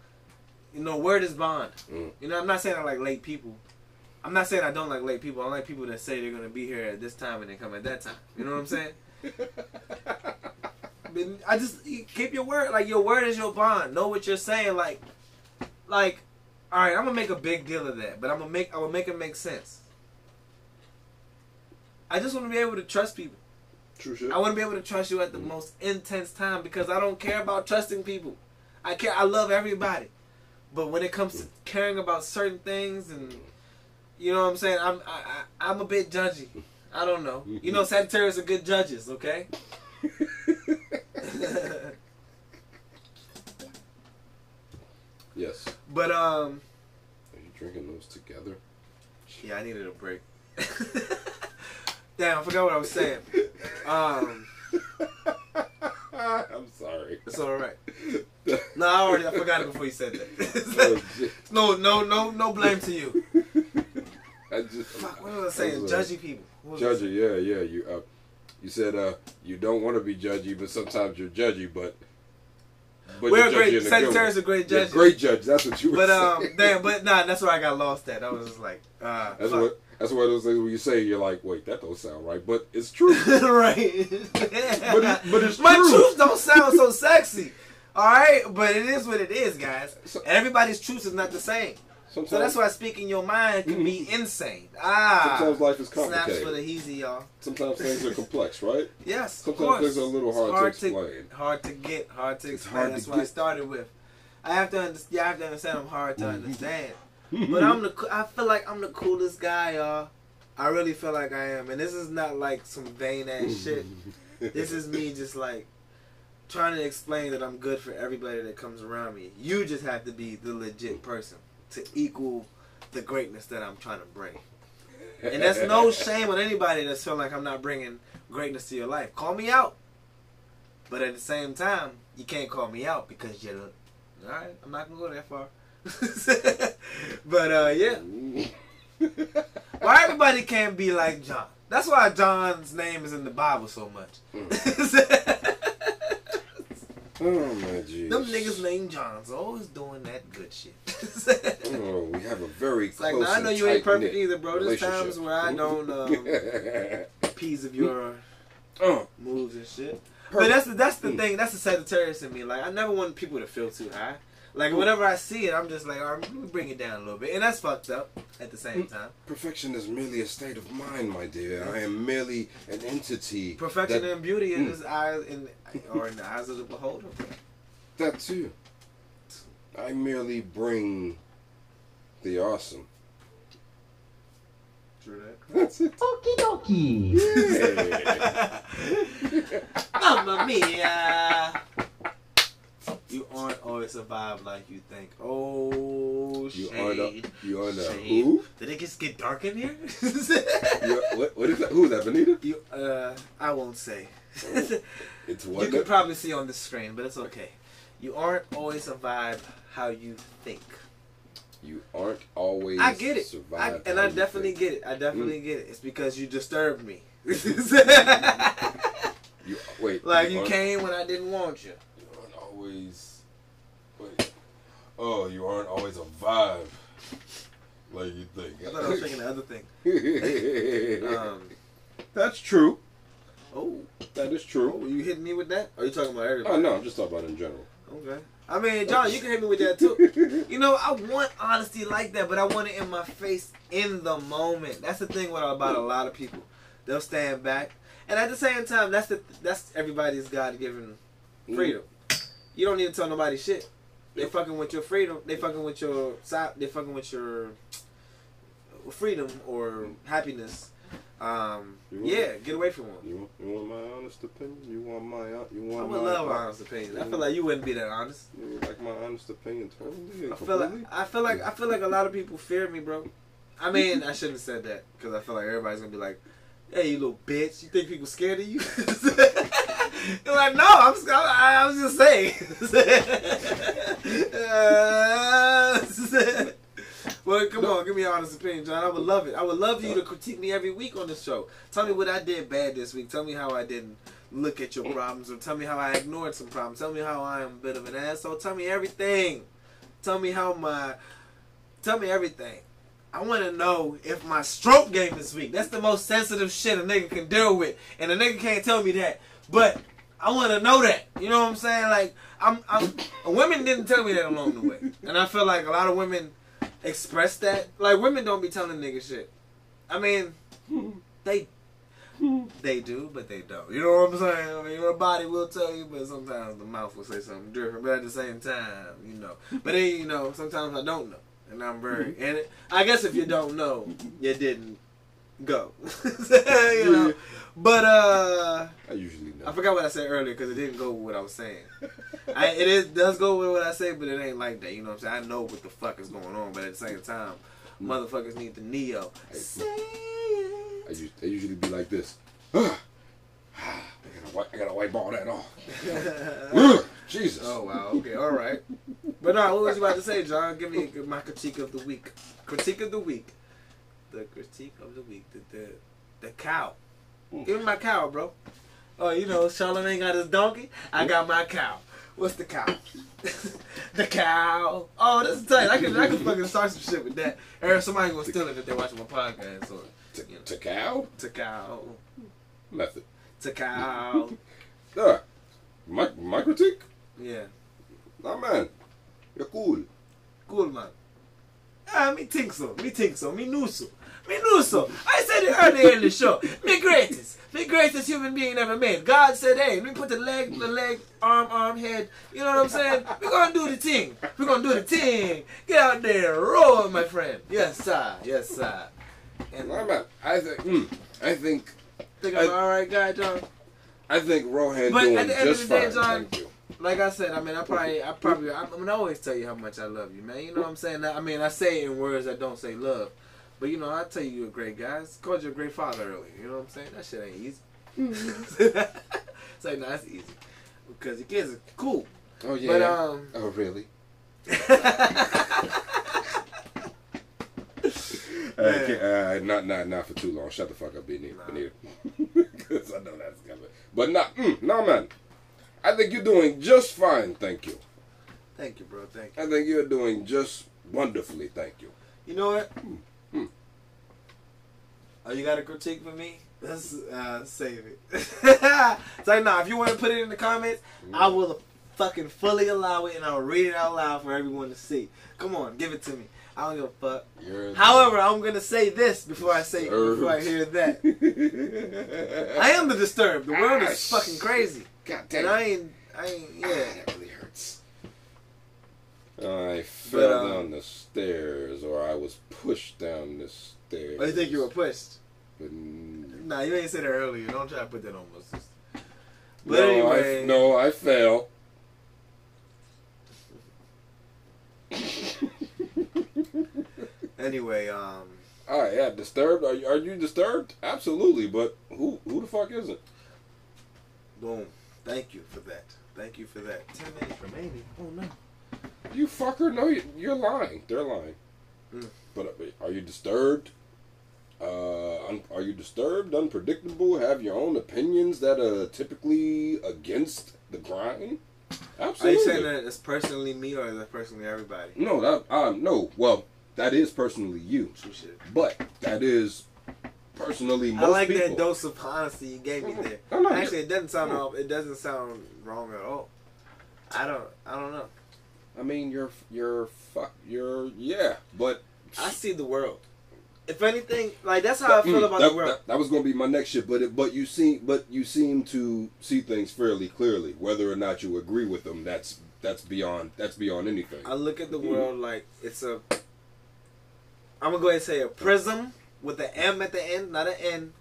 you know, word is bond. Mm. You know, I'm not saying I like late people. I'm not saying I don't like late people. I like people that say they're gonna be here at this time and they come at that time. You know what I'm saying? [laughs] I just keep your word. Like your word is your bond. Know what you're saying. Like, like, all right. I'm gonna make a big deal of that, but I'm gonna make I'm gonna make it make sense. I just want to be able to trust people. True shit. I want to be able to trust you at the mm-hmm. most intense time because I don't care about trusting people. I care. I love everybody, but when it comes to mm. caring about certain things and you know what I'm saying, I'm I, I, I'm a bit judgy. I don't know. You know, Sagittarius are good judges. Okay. yes. but um, Are you drinking those together? yeah, I needed a break. Damn, I forgot what I was saying. Um, [laughs] I'm sorry. it's all right. No, I already I forgot it before you said [laughs] Oh, that. no, no, no, no blame to you. I just Fuck, what was I saying? was, Judgy people. Judgy, yeah, yeah. You uh, you said uh, you don't want to be judgy, but sometimes you're judgy, but. but We're great- judgy in a Sagittarius are great Yeah, great judge. That's what you were But um, saying. [laughs] damn, but nah, that's where I got lost at. I was just like, uh, That's fuck. what. That's one of those things where you say you're like, wait, that don't sound right, but it's true. [laughs] right. But it- but it's [laughs] my true. truth don't sound so sexy. All right, but it is what it is, guys. So- Everybody's truth is not the same. Sometimes, So that's why speaking your mind can be insane. Ah, sometimes life is complicated. snaps for the heezy, y'all. Sometimes things are complex, right? [laughs] Yes, Sometimes things are a little It's hard to explain. hard to get, hard to explain. hard That's to what I started with. I have to understand. You have to understand. I'm hard to Mhm. understand. but I'm the. I feel like I'm the coolest guy, y'all. I really feel like I am, and this is not like some vain ass shit. This is me just like trying to explain that I'm good for everybody that comes around me. You just have to be the legit person to equal the greatness that I'm trying to bring. And that's no [laughs] shame on anybody that's feeling like I'm not bringing greatness to your life. Call me out. But at the same time, you can't call me out because you're. Alright, I'm not gonna go that far. [laughs] but uh, yeah. [laughs] Why everybody can't be like John? That's why John's name is in the Bible so much. Oh my jeez. Them niggas named John's always doing that good shit. [laughs] Oh, we have a very It's like, close now, I know you ain't perfect either, bro. There's times where I don't um, [laughs] appease of your oh, moves and shit. But that's the that's the Mm. thing. That's the Sagittarius in me. Like I never want people to feel too high. Like whenever I see it, I'm just like, all right, let me bring it down a little bit, and that's fucked up at the Mm. same time. Perfection is merely a state of mind, my dear. I am merely an entity. Perfection that, and beauty in Mm. his eyes, in or in the eyes of the beholder. that too. I merely bring the awesome. True that. [laughs] That's it. Okie dokie. Yeah. [laughs] Mamma mia. You aren't always a vibe like you think. Oh, you shade. are the. You are the. Shade. Who? Did it just get dark in here? What, what is that? Who's that? Benita? you, uh, I won't say. It's what? you can probably see on the screen, but it's okay. You aren't always a vibe how you think. you aren't always. I get it, I, and I definitely think. get it. I definitely get it. It's because you disturbed me. [laughs] You wait. [laughs] like you aren't- came when I didn't want you. Always. Wait. Oh, you aren't always a vibe. Like you think. I thought I was thinking the other thing. [laughs] Um, That's true. oh, That is oh, true. you hitting me with that? Or you talking about everybody? Oh no, I'm just talking about in general. Okay. I mean, John, you can hit me with that too. [laughs] You know, I want honesty like that, but I want it in my face in the moment. That's the thing with about a lot of people. They'll stand back, and at the same time, that's the that's everybody's God given freedom. You don't need to tell nobody shit. They fucking with your freedom. They fucking with your. They fucking with your freedom or mm-hmm. happiness. Um, yeah, get away from them. You want, you want my honest opinion? You want my uh, you want I would my love an honest opinion. I feel mm. like you wouldn't be that honest. You would like my honest opinion totally? I feel like? I feel like I feel like a lot of people fear me, bro. I mean, I shouldn't have said that because I feel like everybody's gonna be like, "Hey, you little bitch! You think people scared of you?" [laughs] [laughs] Like, "No, I'm. sc- I, I was just saying." [laughs] Well, come on, give me an honest opinion, John. I would love it. I would love you to critique me every week on the show. Tell me what I did bad this week. Tell me how I didn't look at your problems, or tell me how I ignored some problems. Tell me how I am a bit of an asshole. Tell me everything. Tell me how my. Tell me everything. I want to know if my stroke game this week. That's the most sensitive shit a nigga can deal with, and a nigga can't tell me that. But I want to know that. You know what I'm saying? Like I'm, I'm. Women didn't tell me that along the way, and I feel like a lot of women express that. Like women don't be telling niggas shit. I mean, they. They do, but they don't. You know what I'm saying? I mean, your body will tell you, but sometimes the mouth will say something different. But at the same time, you know. But then, you know, sometimes I don't know, and I'm very. And it, I guess if you don't know, you didn't go. [laughs] you know. But uh, I usually know. I forgot what I said earlier because it didn't go with what I was saying. [laughs] I, it is does go with what I say, but it ain't like that. You know what I'm saying? I know what the fuck is going on, but at the same time, motherfuckers need the neo. Say I, it. us- I usually be like this. [sighs] I gotta wipe, I gotta wipe all that off. [laughs] Jesus. Oh wow. Okay. All right. But no, what was you about to say, John? Give me my critique of the week. Critique of the week. The critique of the week. The the, the cow. Give me my cow, bro. Oh, you know, Charlamagne got his donkey. I got my cow. What's the cow? [laughs] the cow. Oh, this is tight. I can I can fucking start some shit with that. Or somebody gonna steal it if they're watching my podcast. Or To, to cow? to cow. Method. To cow. [laughs] Ah, my, my critique? Yeah. Nah, man. You're cool. Cool man. Ah, me think so. Me think so. Me know so. Me knew so. I said it earlier in the show. Me greatest. Me greatest human being ever made. God said, hey, let me put the leg, the leg, arm, arm, head. You know what I'm saying? We're gonna do the thing. We're gonna do the thing. Get out there and roll, my friend. Yes, sir. Yes, sir. And I'm not, I think. Mm, I think. think I'm I- alright guy, John. I think Rohan But doing at the end of just the day, fine. John- Thank you. like I said, I mean, I probably, I probably, I, I mean, I always tell you how much I love you, man. You know what I'm saying? I mean, I say it in words that don't say love, but you know, I tell you you're a great guy. I called you a great father earlier. You know what I'm saying? That shit ain't easy. [laughs] it's like, no, that's easy because your kids are cool. Oh yeah. But um, oh really? [laughs] [laughs] Uh, uh, not not not for too long. Shut the fuck up, Benita. Nah. Because I know that's coming. But not, mm, no man. I think you're doing just fine. Thank you. thank you, bro. Thank you. I think you're doing just wonderfully. Thank you. You know what? Hmm. Oh, you got a critique for me? Let's uh, save it. [laughs] it's like, nah, if you want to put it in the comments, I will fucking fully allow it and I'll read it out loud for everyone to see. Come on, give it to me. I don't give a fuck. You're However, I'm gonna say this before I say before I hear that. [laughs] I am the disturbed. The world Ah, is fucking crazy, God damn. and I ain't, I ain't, Ah, yeah. that really hurts. I fell But, um, down the stairs, or I was pushed down the stairs. I think you were pushed. Mm, Nah, you ain't said that earlier. Don't try to put that on my sister. But no, anyway, I, no, I fell. [laughs] anyway, um, All right, yeah, disturbed. Are you, are you disturbed? Absolutely, but who who the fuck isn't? boom. Thank you for that. Thank you for that. Ten minutes remaining. Oh no. You fucker, no, you, you're lying. They're lying. Mm. But uh, are you disturbed? Uh, un, are you disturbed? Unpredictable? Have your own opinions that are typically against the grind? Absolutely. Are you saying that it's personally me or is that personally everybody? No, that um, no. Well, that is personally you, True shit. but that is personally most I like people. that dose of honesty you gave me there. No, no, Actually, it doesn't sound no. off. It doesn't sound wrong at all. I don't. I don't know. I mean, you're you're fuck. You're yeah, but I see the world. If anything, like that's how I feel Mm, about that, the world. That, that was going to be my next shit, but it, but you seem but you seem to see things fairly clearly. Whether or not you agree with them, that's that's beyond that's beyond anything. I look at the world like it's a. I'm gonna go ahead and say a prism with an M at the end, not an N.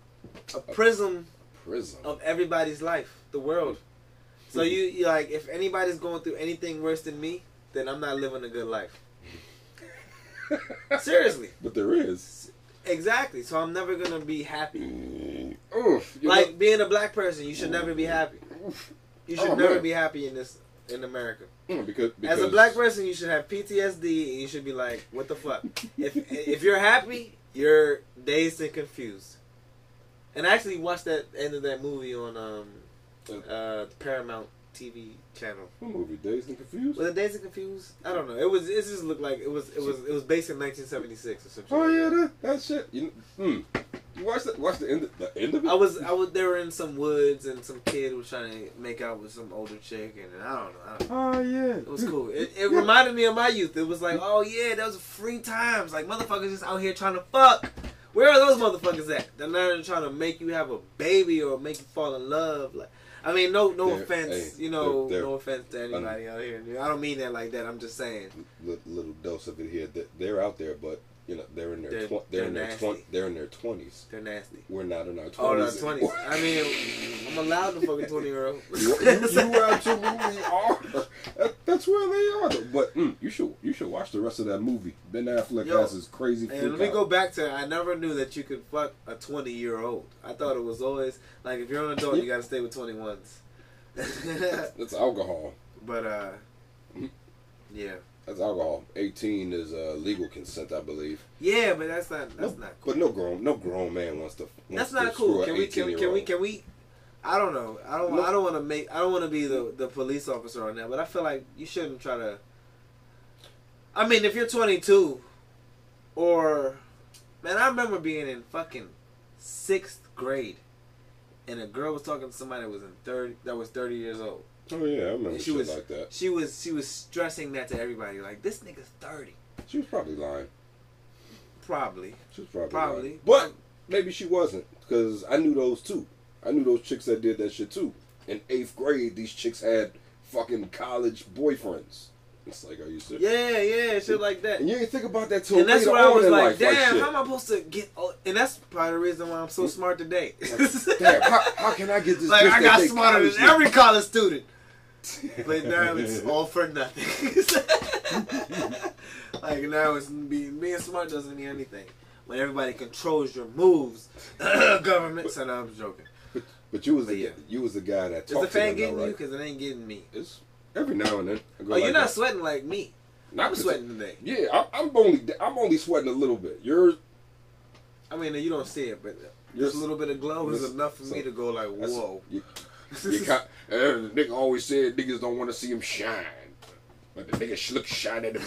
A prism Prison. of everybody's life, the world. So you, you like, if anybody's going through anything worse than me, then I'm not living a good life. [laughs] Seriously, but there is. exactly. So I'm never gonna be happy. Oof, Like know- being a black person, you should never be happy. You should Oh, never man. be happy in this in America. Mm, because, because As a black person, you should have PTSD, and you should be like, "What the fuck?" if [laughs] if you're happy, you're dazed and confused. And I actually watched that end of that movie on um, uh, Paramount TV channel. What movie Dazed and Confused. Was it Dazed and Confused? I don't know. It was. It just looked like it was. It was. It was based in 1976 or something. Oh yeah, that, that shit. You, mm, you watch the watch the end of, the end of it. I was. I was. They were in some woods, and some kid was trying to make out with some older chick, and I don't know. I don't know. Oh yeah, It was cool. It, it reminded me of my youth. It was like, oh yeah, that was free times. Like motherfuckers just out here trying to fuck. Where are those motherfuckers at? They're not trying to make you have a baby or make you fall in love. Like, I mean, no, no They're- offense. hey, you know, they're- they're- no offense to anybody out here. I don't mean that like that. I'm just saying. Li- little dose of it here. They're out there, but you know they're in their They're- tw- they're, in they're their nasty. twenty they're in their twenties. They're nasty. We're not in our twenties. Oh, no, twenties. I mean, I'm allowed to fuck a twenty year old. [laughs] you, you, absolutely [laughs] are. That, that's where they are. But mm, you should you should watch the rest of that movie. Ben Affleck Yo, has his crazy. And let me out. go back to I never knew that you could fuck a 20 year old. I thought it was always like if you're an adult, you got to stay with 21s. [laughs] That's alcohol. but uh, yeah, That's alcohol. Eighteen is uh, legal consent, I believe. yeah, but that's not that's No- not cool. But no grown no grown man wants to. That's Wants to not screw cool. Can we can, 18 can we can we? I don't know. I don't. No. I don't want to make. I don't want to be the the police officer on that. But I feel like you shouldn't try to. I mean, if you're 22, or man, I remember being in fucking sixth grade, and a girl was talking to somebody that was in thirty that was 30 years old. Oh yeah, I remember she shit was like that. she was she was stressing that to everybody like this nigga's 30. She was probably lying. Probably. She was probably, Probably. right. but maybe she wasn't because I knew those too. I knew those chicks that did that shit too. In eighth grade, these chicks had fucking college boyfriends. It's like, are you serious? Yeah, yeah, shit like that. And you ain't think about that till And that's later where I was like, damn, shit. how am I supposed to get? Oh, and that's part of the reason why I'm so hmm? smart today. Damn, how, how can I get this? [laughs] like I got smarter than every college student. [laughs] But now it's all for nothing. [laughs] like now it's being being smart doesn't mean anything. When everybody controls your moves, [clears throat] government. So no, I'm joking. But you was the yeah. you was the guy that Is the fan getting though, you? Because it ain't getting me. It's every now and then. I go Oh, you're not that. sweating like me. Not I'm sweating today. Yeah, I, I'm only I'm only sweating a little bit. You're I mean, you don't see it, but just a little bit of glow is enough for me to go like, whoa. You, you uh, the nigga always said niggas don't want to see him shine, but the nigga look shine at [laughs] him.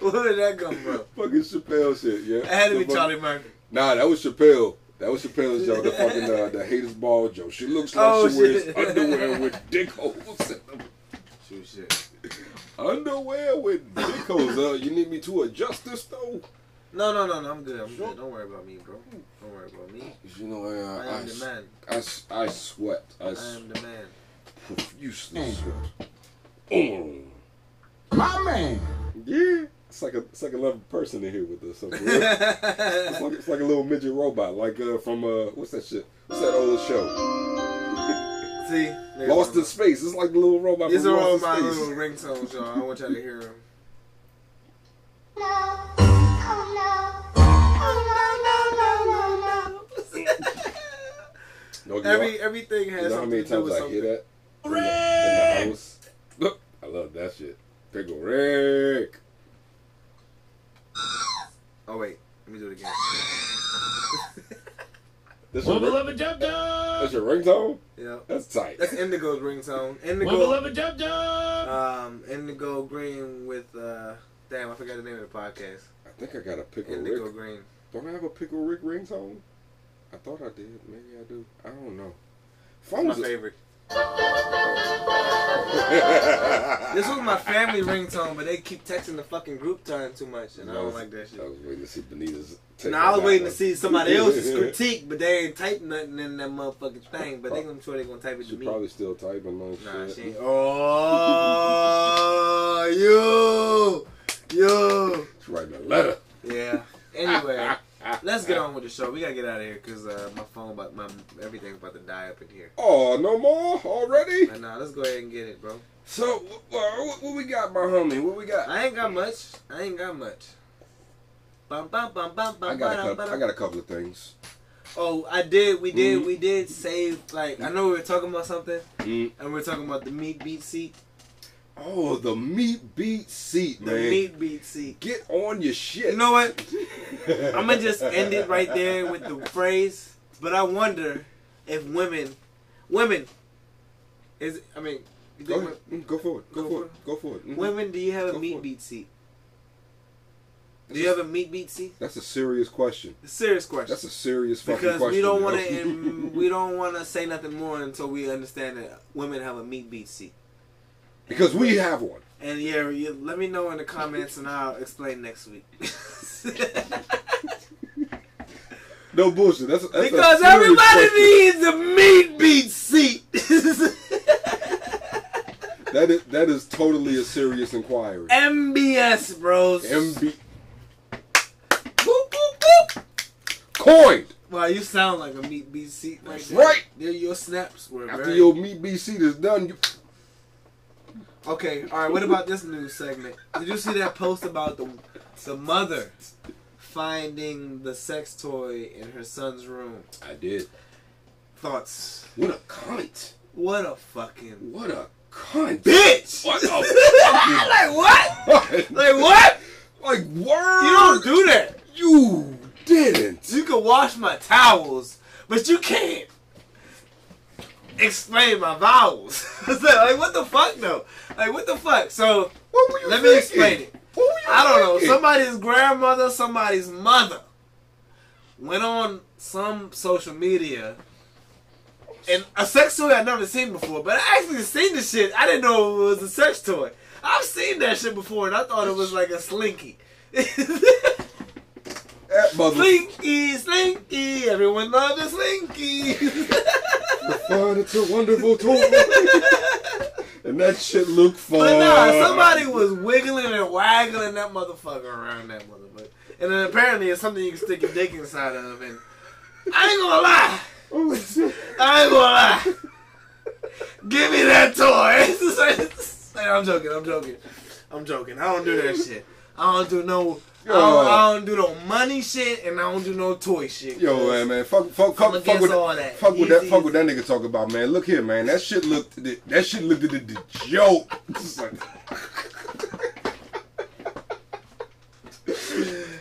Where did that come from? fucking Chappelle shit, yeah. It had to be Charlie Murphy. Nah, that was Chappelle. That was Chappelle's joke. The fucking uh, the haters ball joke. She looks like Oh, she wears shit. underwear with dick holes in them. Shoot shit. Underwear with dick holes. Uh, you need me to adjust this though? No, no, no, no. I'm good. I'm Sure. good. Don't worry about me, bro. Don't worry about me. You know, uh, I am the man. I, s- I sweat. I, I s- am the man. profusely sweat. Mm. My man. Yeah, it's like a it's like another person in here with us. So [laughs] it's, like, it's like a little midget robot, like uh, from uh, what's that shit? What's that old show? [laughs] See, Lost one in Space. It's like the little robot These from are all Lost my in little Space. ringtones, y'all. I want y'all to hear them. No. Oh no. Oh no, no, no, no, no. No, you know- Every everything has you know how something many to do times with I something. hear that in the, in the house? Look, I love that shit. Pickle Rick. Oh wait, let me do it again. [laughs] That's your, Wubba ring- lubba dub dub. that's your ringtone? yeah, That's tight. that's Indigo's ringtone. Wubba Indigo, lubba dub dub. um, Indigo Green with uh, damn, I forgot the name of the podcast. I think I got a Pickle Indigo Rick. Green. Don't I have a Pickle Rick ringtone? I thought I did. Maybe I do. I don't know. My Phones. favorite. [laughs] This was my family ringtone, but they keep texting the fucking group time too much, and I don't like that shit. I was waiting to see Benita's. Now I was waiting one. to see somebody else's [laughs] critique, but they ain't typed nothing in that motherfucking thing. But they, I'm sure they gonna type it She to me. probably still typing on Nah, shit. she ain't. Oh, [laughs] you, you. She's writing a letter. Yeah. Anyway, let's get on with the show. We gotta get out of here because uh, my phone, about my everything's about to die up in here. Oh, no more already? But nah, let's go ahead and get it, bro. So, wh- what, what we got, my homie? What we got? I ain't got much. I ain't got much. Bum, bum, bum, bum, bum, I got a couple. I got a couple of things. Oh, I did. We did. Mhm. We did save. Like I know we were talking about something, Mm. and we are talking about the meat beat seat. Oh, the meat beat seat, The man. meat beat seat. Get on your shit. You know what? I'm gonna just end it right there with the phrase. But I wonder if women, women, is I mean, Go, ahead. Mm, go for it. Go, Go for for it. Go for it. Mhm. women, do you have a Go meat for it. beat seat? Do you have a meat beat seat? That's a serious question. A serious question. That's a serious fucking because question. [laughs] we don't want to we don't want to say nothing more until we understand that women have a meat beat seat. Because we have one. And yeah, you, let me know in the comments and I'll explain next week. [laughs] No bullshit. That's, that's because everybody question. needs a meat beat seat. [laughs] That is that is totally a serious inquiry. MBS, bros. MB Boop, boop, boop. coined Wow, you sound like a meat beat seat right That's there. right. There, your snaps were after very... your meat beat seat is done. You, Okay, all right. What about this news segment? Did you see that post about the the mother finding the sex toy in her son's room? I did. Thoughts? What a cunt! What a fucking What a cunt! bitch! What a [laughs] like what? Like what? like word. You don't do that. You didn't. You can wash my towels, but you can't explain my vowels. [laughs] Like what the fuck though? Like what the fuck? So What were you let me explain it. What were you I don't know. Somebody's grandmother, somebody's mother went on some social media and a sex toy I've never seen before, but I actually seen the shit. I didn't know it was a sex toy. I've seen that shit before and I thought it was like a slinky. Slinky, Slinky, everyone loves the Slinky. fun. It's a wonderful toy. [laughs] and that shit looked fun. But nah, somebody was wiggling and waggling that motherfucker around that motherfucker. And then apparently it's something you can stick your dick inside of. And I ain't gonna lie. Oh, shit. I ain't gonna lie. Give me that toy. [laughs] I'm joking. I'm joking. I'm joking. I don't do that shit. I don't do no. I don't, I don't do no money shit, and I don't do no toy shit. Yo, man, man, fuck, fuck, fuck, fuck with all that. Fuck with that, Easy. fuck with that nigga talk about, man. Look here, man. That shit looked, that shit looked at the, the joke. [laughs]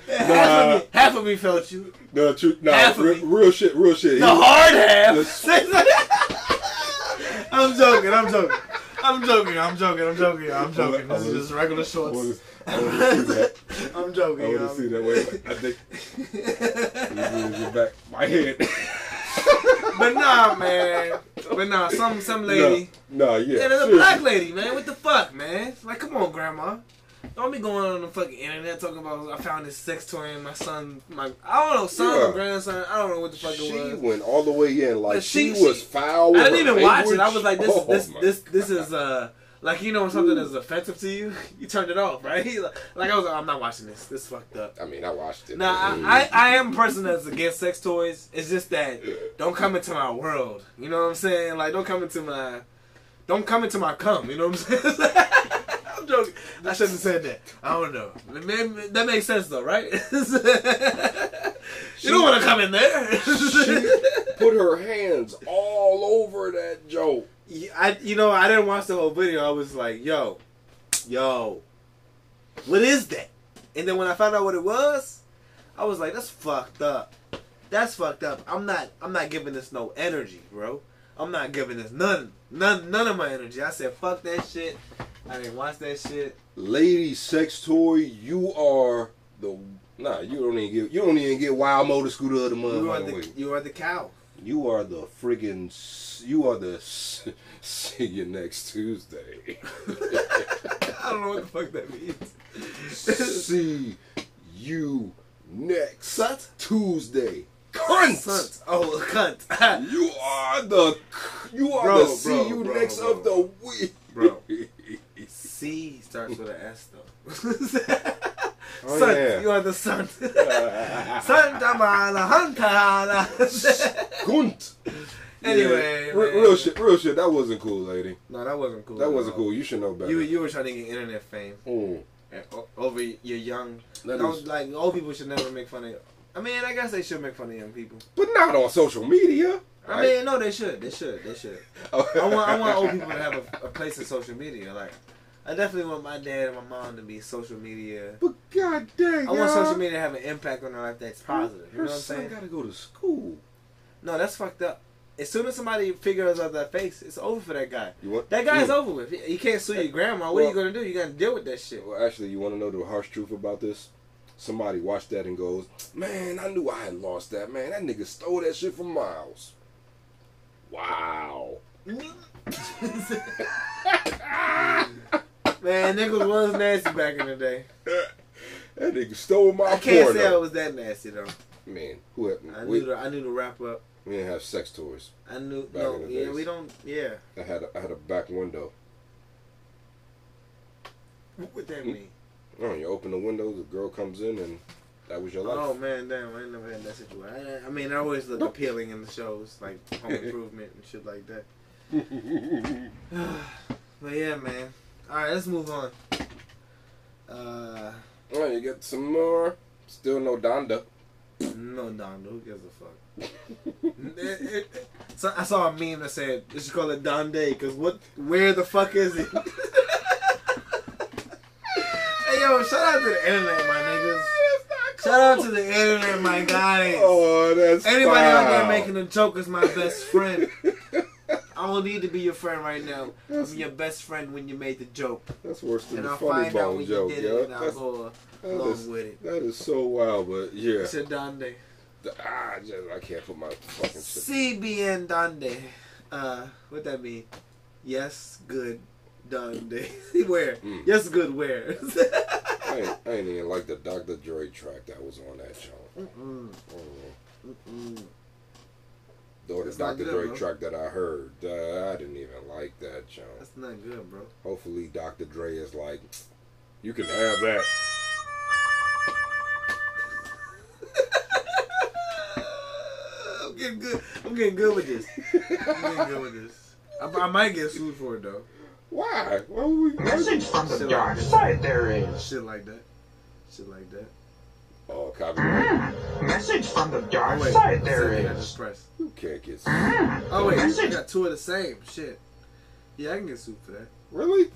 Half, Nah. of me, half of me felt you. no, truth, nah, Half real, real shit, real shit. The He- hard half. I'm joking. I'm joking. I'm joking. I'm joking. I'm joking. I'm joking. This is just regular shorts. I wanna see that. [laughs] I'm joking. I wanna yo. see that. Wait, I think [laughs] back, my head. [laughs] But nah, man. But nah, some some lady. No, no, yeah. Yeah, there's a black lady, man. What the fuck, man? Like, come on, grandma. Don't be going on the fucking internet talking about I found this sex toy in my son, my I don't know, son Yeah. or grandson. I don't know what the fuck She it was. She went all the way in, like she, she- was foul. I didn't even watch it. I was like, this, Oh, this, this, this is uh, like you know when something is offensive to you, [laughs] you turned it off, right? [laughs] Like I was, like, I'm not watching this. This fucked up. I mean, I watched it. Now I, I, I am a person that's against sex toys. It's just that don't come into my world. You know what I'm saying? Like don't come into my, don't come into my cum. You know what I'm [laughs] saying? I'm joking. I shouldn't have said that. I don't know. That That makes sense though, right? [laughs] you don't want to come in there. she put her hands all over that joke. Yeah, I, you know, I didn't watch the whole video. I was like, yo, yo, what is that? And then when I found out what it was, I was like, that's fucked up. That's fucked up. I'm not, I'm not giving this no energy, bro. I'm not giving this none, none, none of my energy. I said, fuck that shit. I didn't watch that shit. Lady sex toy, you are the nah. You don't even get you don't even get wild motor scooter of the month. You are the way. you are the cow. You are the friggin' you are the [laughs] see you next Tuesday. [laughs] I don't know what the fuck that means. see you next Sut? Tuesday. Cunt. Oh, [laughs] cunt. Oh, cunt. You are the you are Bro, the bro, see you bro, next bro. of the week. Bro. C starts with an S though. [laughs] Oh, Son, yeah. you are the son. [laughs] Santa Mala Huntala. Cunt. [laughs] anyway, Yeah. Re- real shit, real shit. That wasn't cool, lady. No, that wasn't cool. That wasn't all. cool. You should know better. You you were trying to get internet fame Mm. over your young. That don't- is- like old people should never make fun of. I mean, I guess they should make fun of young people. but not on social media. I mean, no, they should. They should. They should. Oh. I want I want old people to have a, [laughs] a place in social media. Like, I definitely want my dad and my mom to be social media. But god dang, I want y'all. social media to have an impact on their life that's positive. You Her know what I'm son saying? gotta go to school. No, that's fucked up. As soon as somebody figures out that face, it's over for that guy. You want That guy's over with. He, he can't sue your grandma. What are you Well- gonna do? You gotta deal with that shit. Well, actually, you want to know the harsh truth about this? Somebody watched that and goes, "Man, I knew I had lost that. Man, that nigga stole that shit from Miles." Wow. [laughs] Man, niggas was nasty back in the day. That nigga stole my I can't porno. say I was that nasty though. Man, who had, I we, knew to, I knew to wrap up. we didn't have sex toys. I knew no, the yeah, days. we don't. Yeah, I had a, I had a back window. what would that hmm. mean? Oh, you open the window, the girl comes in, and that was your life. Oh man, damn! I ain't never had that situation. I, I mean, I always look appealing in the shows like [laughs] Home Improvement and shit like that. [laughs] [sighs] But yeah, man. All right, let's move on. Uh, Oh, you get some more. Still no Donda. no, Donda. Who gives a fuck? It- it- it- so I saw a meme that said they should call it Donde because what? Where the fuck is it? [laughs] hey yo, shout out to the internet, my niggas. Shout out to the internet, my guys. Oh, that's Anybody out there making a joke is my best friend. [laughs] I don't need to be your friend right now. I'm your best friend when you made the joke. That's worse than And the I'll funny find out bone when joke, you did yo. it and I'll That's, go along is- with it. that is so wild, but yeah. It's a Donde. Ah, I just, I can't put my fucking shit. CBN Donde. Uh, what that mean? Yes, good, Donde. where? Mm. Yes, good, where? I ain't, [laughs] I ain't even like the Dr. Dre track that was on that joint. Mm-mm. Mm. Mm-mm. Though the Dr. good, Dre bro. track that I heard, uh, I didn't even like that joint. That's not good, bro. Hopefully, Dr. Dre is like, you can have that. [laughs] I'm getting good. I'm getting good with this. I'm getting good with this. I, I might get sued for it though. Why? Why would we? Message from the dark like side there is. Shit like that. Shit like that. Oh, copyright. Mm. Message from the Oh dark wait. side there Send me that is. express. You can't get. Mm. Oh wait, I Message. got two of the same. Shit. Yeah, I can get sued for that. Really?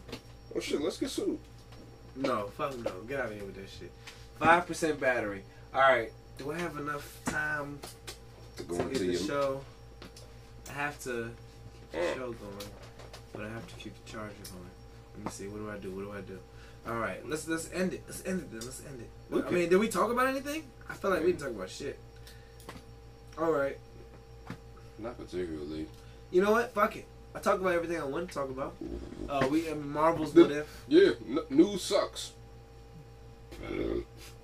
Oh shit, let's get sued. No, fuck no. Get out of here with that shit. Five percent battery. All right. Do I have enough time To go to get into the your. show? I have to keep the mm. show going, but I have to keep the charger going. Let me see. What do I do? What do I do? All right. Let's let's end it. Let's end it then. Let's end it. I mean, did we talk about anything? I feel like we didn't talk about shit. All right. Not particularly. You know what? Fuck it. I talked about everything I wanted to talk about. Uh, we I mean, Marvel's The- What If. Yeah, n- news sucks.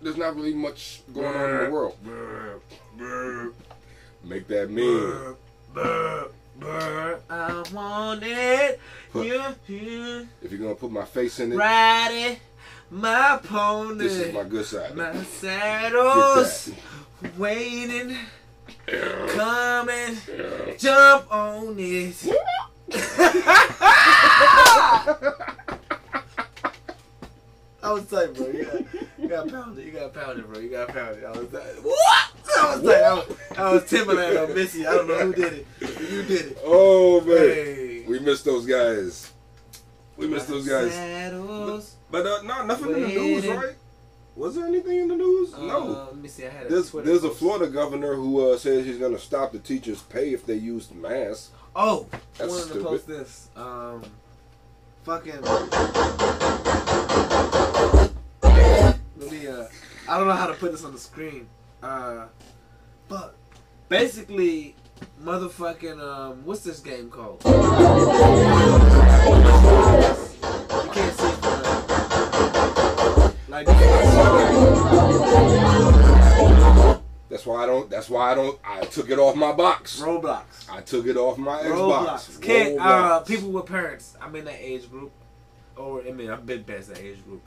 There's not really much going on in the world. Make that mean. I want it. Put- Yeah, yeah. If you're gonna put my face in it, ride it, my pony. this is my good side. My saddle's waiting, coming, jump on it. [laughs] I was tight, bro. You got, you got pounded. You got pounded, bro. You got pounded. I was tight. What? I was tight. I was, I was Timbaland or Missy. I don't know who did it. You did it. Oh man, Hey. we missed those guys. We missed those guys. Saddles. But uh, no, nothing in the news, right? Was there anything in the news? Uh, no. Let me see. I had a There's Twitter there's a. Florida governor who uh, says he's gonna stop the teachers' pay if they use masks. Oh, I That's wanted to stupid. post this. Um, fucking. Let me. Uh, I don't know how to put this on the screen. Uh, but basically, motherfucking. Um, what's this game called? You can't see. it, uh, Like. That's why I don't. That's why I don't. I took it off my box. Roblox. I took it off my Roblox. Xbox. Kid, uh, Roblox. people with parents. I'm in that age group. Or, I mean, I've been past that age group.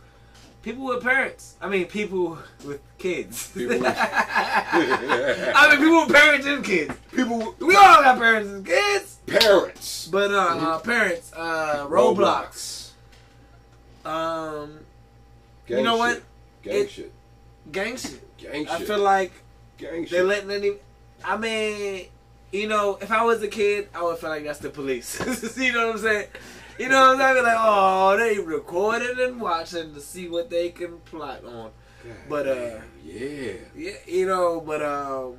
People with parents. I mean, people with kids. People with- [laughs] I mean, people with parents and kids. people, We all got parents and kids. parents. But, uh, uh parents, uh, Roblox. Um, Gang You know shit. what? Gang It- shit. gang shit. Gang shit. I feel like Gang shit. they're letting any. I mean, you know, if I was a kid, I would feel like that's the police. [laughs] you know what I'm saying? You know what I'm saying? Like, oh, they recording and watching to see what they can plot on. But uh, yeah. yeah, you know, but um,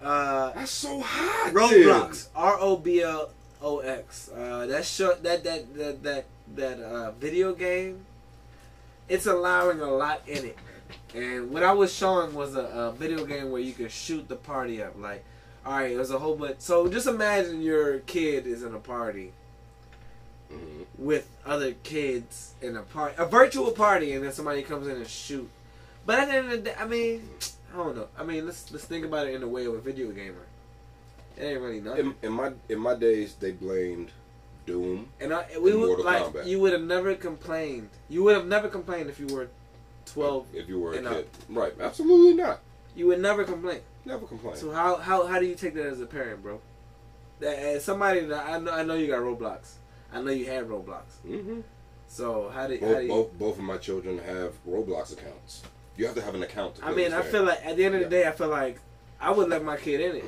uh, That's so hot. Roblox, R O B L O X. Uh, that show that that that that that uh, video game. It's allowing a lot in it, and what I was showing was a, a video game where you could shoot the party up. Like, all right, there's a whole bunch. So just imagine your kid is in a party Mhm. with other kids in a party, a virtual party, and then somebody comes in and shoot. But at the end of the day, I mean, I don't know. I mean, let's let's think about it in the way of a video gamer. It ain't really nothing. In, in my in my days, they blamed Doom. And I, we would Mortal like Kombat. you would have never complained. You would have never complained if you were twelve. If you were a kid, up. right? Absolutely not. You would never complain. Never complain. So how how how do you take that as a parent, bro? That as somebody that I know, I know you got Roblox. I know you had Roblox. hmm So how do, how Both, you? both both of my children have Roblox accounts. You have to have an account. To I mean, I game. feel like at the end of the Yeah. day, I feel like I would let my kid in it.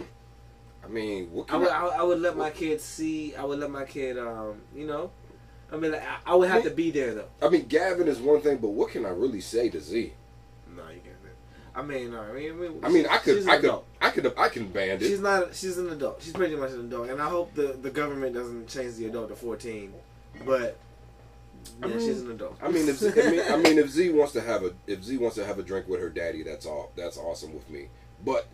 I mean, what I would I, I, I would let my kid see. I would let my kid, um, you know. I mean, like, I, I would have to be there though. I mean, Gavin is one thing, but what can I really say to Z? No, you can't. I mean, no, I mean, I mean, I could, I could, adult. I could, I can ban it. She's not. She's an adult. She's pretty much an adult, and I hope the the government doesn't change the adult to fourteen. But yeah, I mean- she's an adult. I mean, if Z, I mean, I mean, if Z wants to have a, if Z wants to have a drink with her daddy, that's all. That's awesome with me. But,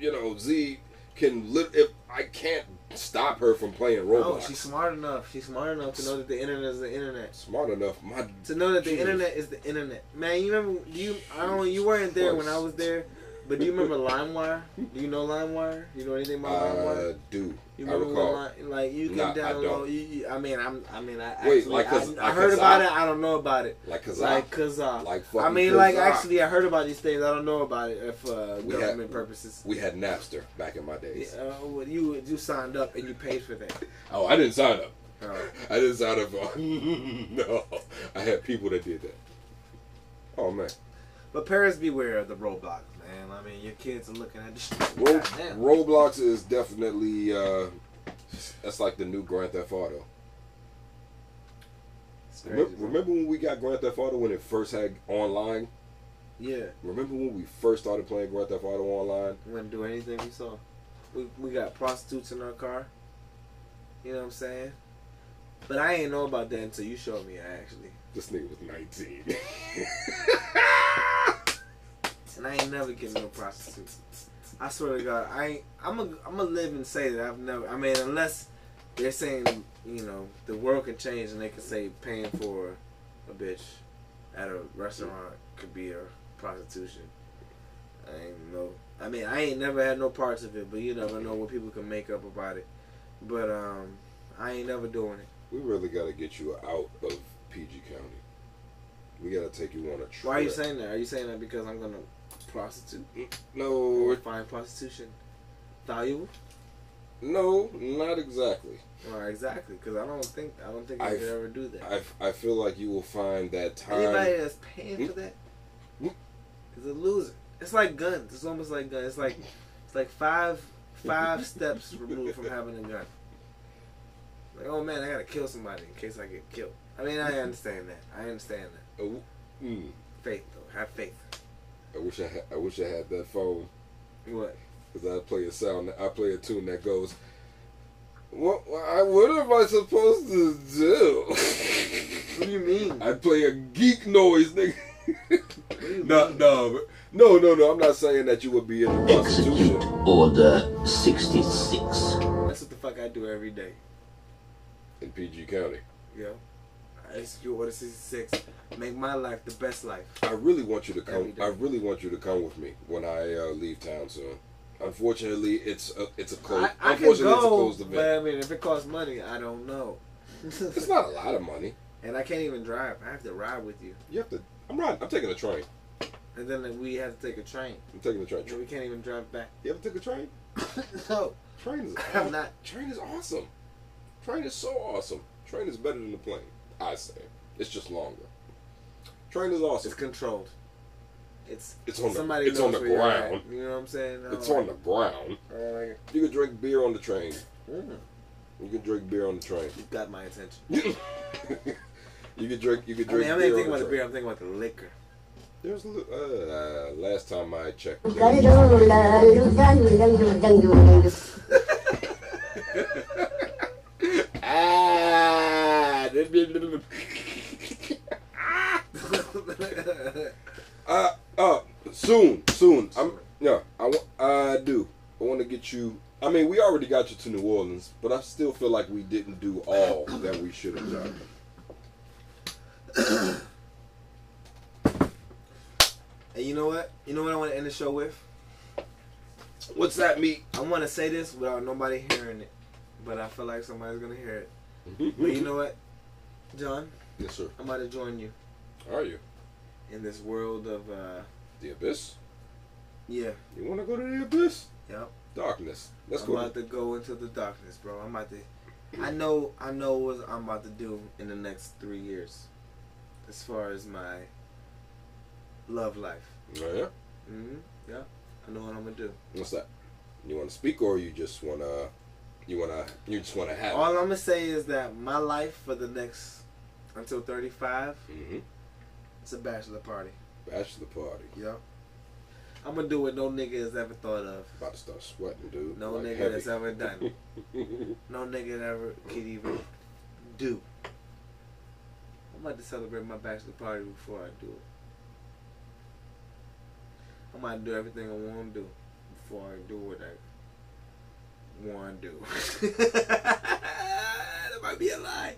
you know, Z, can lit if I can't stop her from playing Oh, Roblox. she's smart enough. She's smart enough to know that the internet is the internet. smart enough. My To know that the internet is the internet. Man, you remember? Do you? I don't. You weren't there when I was there, but do you remember LimeWire? Do you know LimeWire? You know anything about LimeWire? uh, do You I recall? Lime- like you can Nah, I download? don't. You, you, I mean, I'm. I mean, I Wait, actually, like I, Kaz- I like heard about it. I don't know about it. like cause Like I Kazaa. like I fucking mean, like Kazaa. actually, I heard about these things. I don't know about it for uh, We had- government purposes. we had Napster back in my Yeah, days. uh, well, you you signed up and you paid for that. Oh, I didn't sign up. Uh, I didn't sign up for. [laughs] no, I had people that did that. Oh man, but parents beware of the Roblox, man. I mean, your kids are looking at this. Ro-. Roblox is definitely uh, that's like the new Grand Theft Auto. Crazy, Remember, remember when we got Grand Theft Auto when it first had online? Yeah, Remember when we first started playing Grand Theft Auto online? we didn't do anything we saw. We we got prostitutes in our car. You know what I'm saying? But I ain't know about that until you showed me. Actually, This nigga was 19. [laughs] and I ain't never getting no prostitute. I swear to God, I ain't. I'm a I'm gonna live and say that I've never. I mean, unless they're saying you know the world can change and they can say paying for a bitch at a restaurant could be a prostitution. I ain't know. I mean, I ain't never had no parts of it, but you never know what people can make up about it. But um, I ain't never doing it. we really got to get you out of PG County. We got to take you on a trip. Why are you saying that? Are you saying that because I'm gonna prostitute No, or find prostitution valuable? no, not exactly. Or exactly, because I don't think I don't think I I've- could ever do that. I, I feel like you will find that time. Anybody that's paying for that Mm. is a loser. It's like guns. It's almost like guns. It's like it's like five five [laughs] steps removed from having a gun. Like, oh man, I gotta kill somebody in case I get killed. I mean, I understand that. I understand that. Oh, mm, Faith though, have faith. I wish I had, I wish I had that phone What? because I play a sound. I play a tune that goes. What? I- What am I supposed to do? [laughs] What do you mean? I play a geek noise, nigga. no, no, no, no, no. I'm not saying that you would be in the Execute prostitution Order 66. That's what the fuck I do every day. in PG County. Yo, I execute order sixty six. Make my life the best life. I really want you to come. I really want you to come with me when I uh, leave town soon. Unfortunately, it's a, it's a closed. I, I can unfortunately, it's a go, closed but. I mean, if it costs money, I don't know. [laughs] It's not a lot of money. and I can't even drive. I have to ride with you, You have to. I'm riding. I'm taking a train. and then we have to take a train. I'm taking a train. And we can't even drive back. You ever took a train? [laughs] no, Train is. [laughs] I'm not. Train is awesome. Train is so awesome. Train is better than the plane. I say. It's just longer. Train is It's controlled. It's It's on the. somebody It's on the where you're at. ground. You know what I'm saying? It's Oh, on the ground. like, You can drink beer on the train. mm, You can drink beer on the train. you got my attention. [laughs] you can drink. You can I drink mean, I'm not thinking on about the the beer. I'm thinking about the liquor. There's a li- uh, last time I checked. We already got you to New Orleans, but I still feel like we didn't do all that we should have done. [coughs] and you know what? You know what I want to end the show with? What's that meat? I want to say this without nobody hearing it, but I feel like somebody's gonna hear it. But you know what, John? Yes, sir. I'm about to join you Are you in this world of uh, the abyss? yeah, You want to go to the abyss? yep. Darkness. Let's I'm go. about to go into the darkness, bro. I'm about to. I know. I know what I'm about to do in the next three years, as far as my love life. Oh, yeah. hmm Yeah, I know what I'm gonna do. What's that? You want to speak, or you just wanna, you wanna, you just wanna have? All I'm gonna say is that my life for the next until 35, mm-hmm. it's a bachelor party. Bachelor party. Yep. I'm gonna do what no nigga has ever thought of. About to start sweating, dude. No Like nigga heavy. that's ever done. [laughs] No nigga that ever could even do. I'm about to celebrate my bachelor party before I do it. I'm about to do everything I want to do before I do what I, want to do. [laughs] that might be a lie,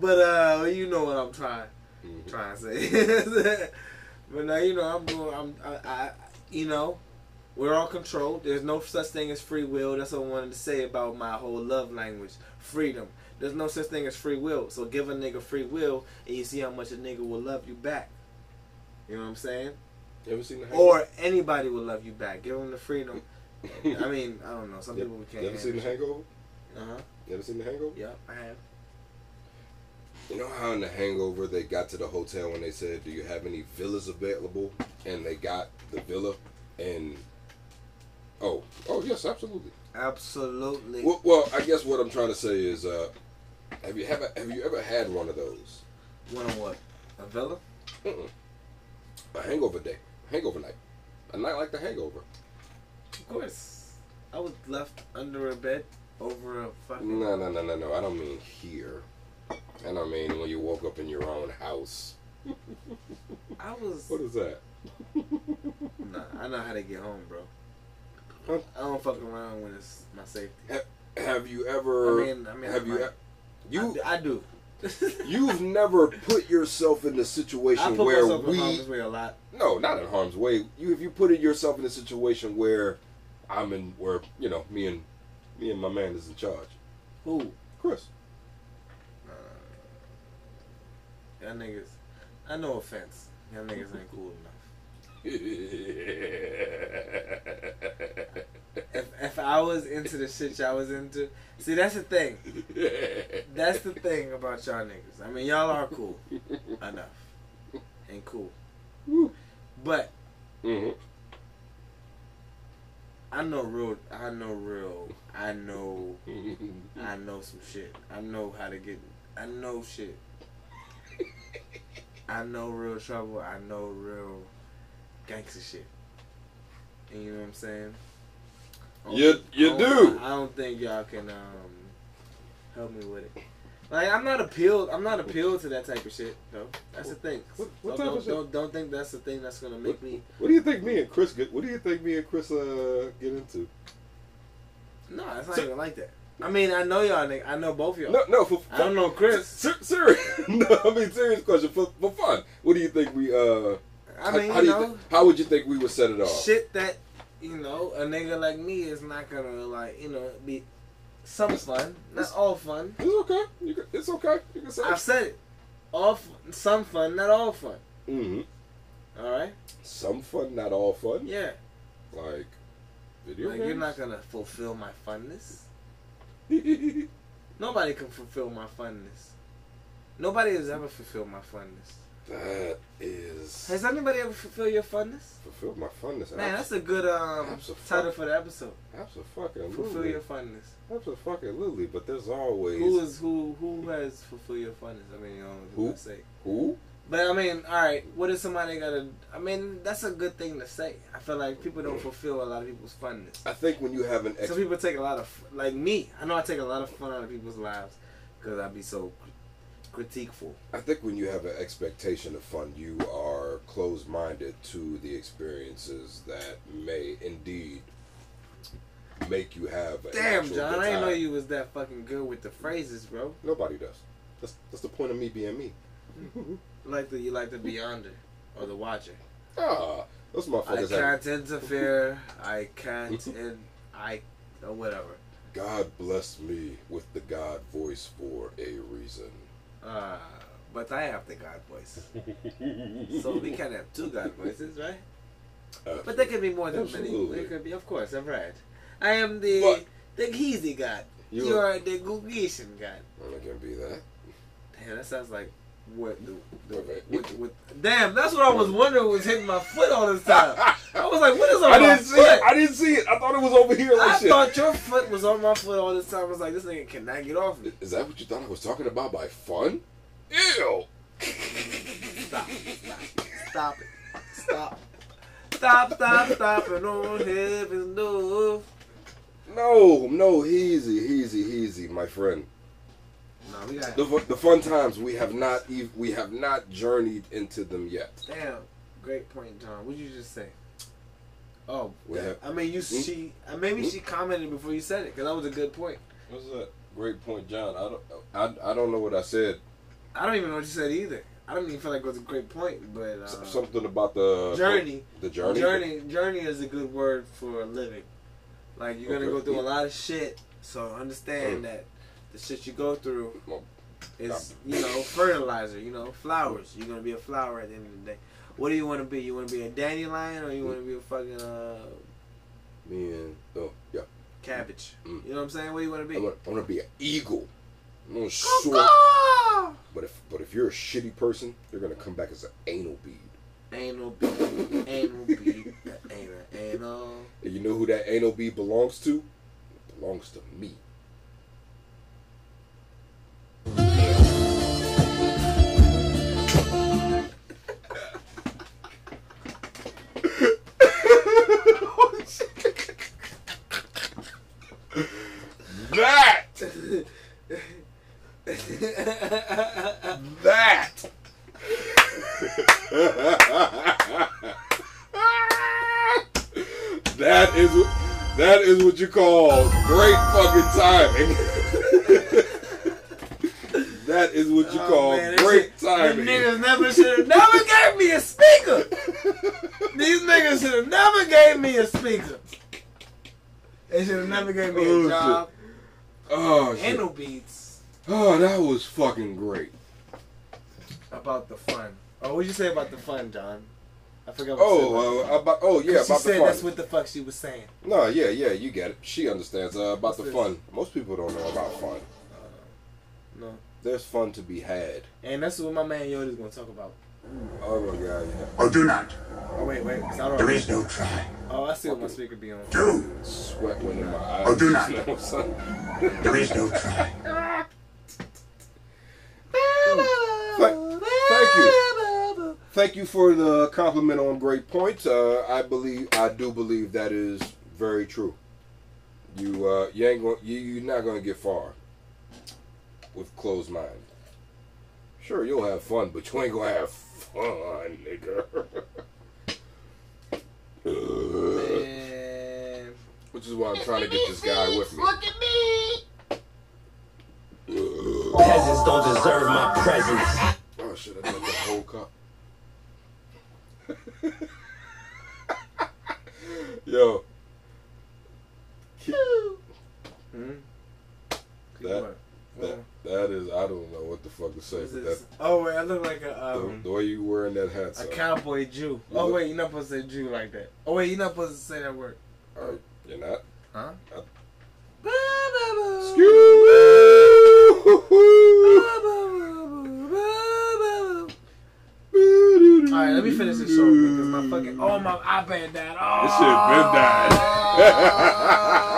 but uh, you know what I'm trying Mhm. trying to say. [laughs] but now you know I'm doing. I'm I, I you know we're all controlled. There's no such thing as free will. That's what I wanted to say about my whole love language, freedom. There's no such thing as free will. So give a nigga free will, and you see how much a nigga will love you back. You know what I'm saying? You ever seen the Hangover? Or anybody will love you back. Give them the freedom. [laughs] I mean, I don't know. Some people can't. You ever seen the Hangover? Uh huh. You ever seen the Hangover? Yeah, I have. You know how in the Hangover they got to the hotel and they said, "Do you have any villas available?" And they got the villa, and oh, oh yes, absolutely. Absolutely. Well, well, I guess what I'm trying to say is, uh, have you ever have you ever had one of those? One on what? A villa? Mm-mm. A hangover day, hangover night, a night like the Hangover. Of course. I was left under a bed over a fucking. No, no, no, no, no. I don't mean here. I don't mean when you woke up in your own house. [laughs] I was. What is that? [laughs] Nah, I know how to get home, bro. Huh? I don't fuck around when it's my safety. Have you ever? I mean, I mean, have I you? might. e- You I, I do. [laughs] You've never put yourself in a I situation put where myself in we harm's way a lot. no, not in harm's way. You if you put it yourself in a situation where I'm in where you know me and me and my man is in charge. Who? Chris, Y'all niggas. I no offense. Y'all niggas ain't cool enough. [laughs] If if I was into the shit y'all was into, see that's the thing. That's the thing about y'all niggas. I mean, y'all are cool [laughs] enough and cool, but Mhm. I know real. I know real. I know. [laughs] I know some shit. I know how to get. I know shit. I know real trouble. I know real gangster shit. And you know what I'm saying? You- you I don't- I don't think y'all can um help me with it. Like I'm not appealed. I'm not appealed to that type of shit though. That's the thing. What- what don't, type don't, shit? don't don't think that's the thing that's gonna make me. What do you think me and Chris get? What do you think me and Chris uh get into? No, it's not So- even like that. I mean, I know y'all. nigg- I know both of y'all. No, no, for, I don't know Chris. [laughs] Ser- serious. [laughs] no, I mean serious question for for fun. What do you think we uh? I mean, how, you know, thi- how would you think we would set it off? shit that you know a nigga like me is not gonna like you know be some fun, not all fun. It's okay. You can, it's okay. You can say. I've said it, all f- some fun, not all fun. hmm All right, Some fun, not all fun. yeah. Like video Like games. you're not gonna fulfill my funness. [laughs] Nobody can fulfill my funness. Nobody has ever fulfilled my funness. that is Has anybody ever fulfilled your funness? Fulfilled my funness. Man, that's a good um title for the episode. absolutely. Fulfill your funness. Absolutely, but there's always Who is who? Who has fulfilled your funness? I mean, you know Who? to say. who? But I mean, all right. What is somebody gotta? I mean, that's a good thing to say. I feel like people don't fulfill a lot of people's funness. I think when you have an ex- Some people take a lot of like me. I know I take a lot of fun out of people's lives because I'd be so critiqueful. I think when you have an expectation of fun, you are closed-minded to the experiences that may indeed make you have. Damn, John, I didn't know you was that fucking good with the phrases, bro. Nobody does. That's that's the point of me being me. [laughs] Like the you like the beyonder or the watcher. Ah, those I motherfuckers have. can't interfere. I can't [laughs] and I or whatever. God bless me with the God voice for a reason. Uh, but I have the God voice, [laughs] so we can't have two God voices, right? But there can be more than Absolutely. many. There could be, of course, I'm right. I am the the Heezy God. You You, are- are the Gugisian God. I'm not gonna be that. Damn, that sounds like what the, the what, what, Damn, that's what I was wondering was hitting my foot all this time. I was like, what is on I my didn't see foot? it. I didn't see it. I thought it was over here like I shit. thought your foot was on my foot all this time. I was like, this nigga cannot get off me. Is that what you thought I was talking about by fun? Ew. Stop, stop, stop it, stop. Stop, stop, stop, and on heaven's door. No, no, easy, easy, easy, my friend. No, we got The, the fun times we have not even we have not journeyed into them yet. Damn, great point, John. What'd you just say? Oh, We have- I mean, you Hmm? she uh, maybe she commented before you said it because that was a good point. What's that? Great point, John. I don't. I, I don't know what I said. I don't even know what you said either. I don't even feel like it was a great point, but S- uh, Something about the journey. The journey. Journey, journey is a good word for a living. Like you're gonna Okay. go through a lot of shit, so understand Mm. that the shit you go through is, you know, fertilizer. You know, flowers. You're gonna be a flower at the end of the day. What do you want to be? You want to be a dandelion or you want to be a fucking uh, Me and oh yeah. cabbage? Mm. You know what I'm saying? What do you want to be? I'm gonna, I'm gonna be an eagle. I'm gonna soar. But if but if you're a shitty person, you're gonna come back as an anal bead. Anal bead, anal bead, anal, anal. And you know who that anal bead belongs to? It belongs to me. What you call great fucking timing. [laughs] that is what you Oh, call man, great shit- timing. These niggas never should have never gave me a speaker. These niggas should have never gave me a speaker. They should have never gave me Oh, a shit. job. Oh shit. Anal beats Oh, that was fucking great. about the fun. Oh, what'd you say about the fun, John? I forgot. What you said about the Oh, fun. uh, about oh yeah, she about said the fun. that's what the fuck she was saying. No, yeah, yeah, you get it. She understands uh, about What's the this? fun. Most people don't know about fun. No. There's fun to be had. And that's what my man Yoda's gonna talk about. Oh my god, yeah. Or do not. Oh wait, wait. I don't There is no try. Oh, I see what my speaker be on. Do. Sweat went in my eyes. Oh, do not. [laughs] just now, son. There is no try. Thank, thank you. Thank you for the compliment on great points. Uh, I believe, I do believe that is very true. You, uh, you ain't going, you, you're not going to get far with closed mind. Sure, you'll have fun, but you ain't gonna have fun, nigga. Man. Which is why I'm trying to get this guy with me. Look at me. Peasants don't deserve my presence. Oh shit, I drank that whole cup. Yo, Hmm? that, that that is I don't know what the fuck to say, Is but this- that Oh wait, I look like a the, um the way you wearing that hat, a cowboy Jew. You Oh look- wait, you're not supposed to say Jew like that. Oh wait, you're not supposed to say that word. Alright, You're not. Huh? Uh, Alright, let me finish this because my fucking oh my iPad died. Oh, This shit been oh. died. [laughs]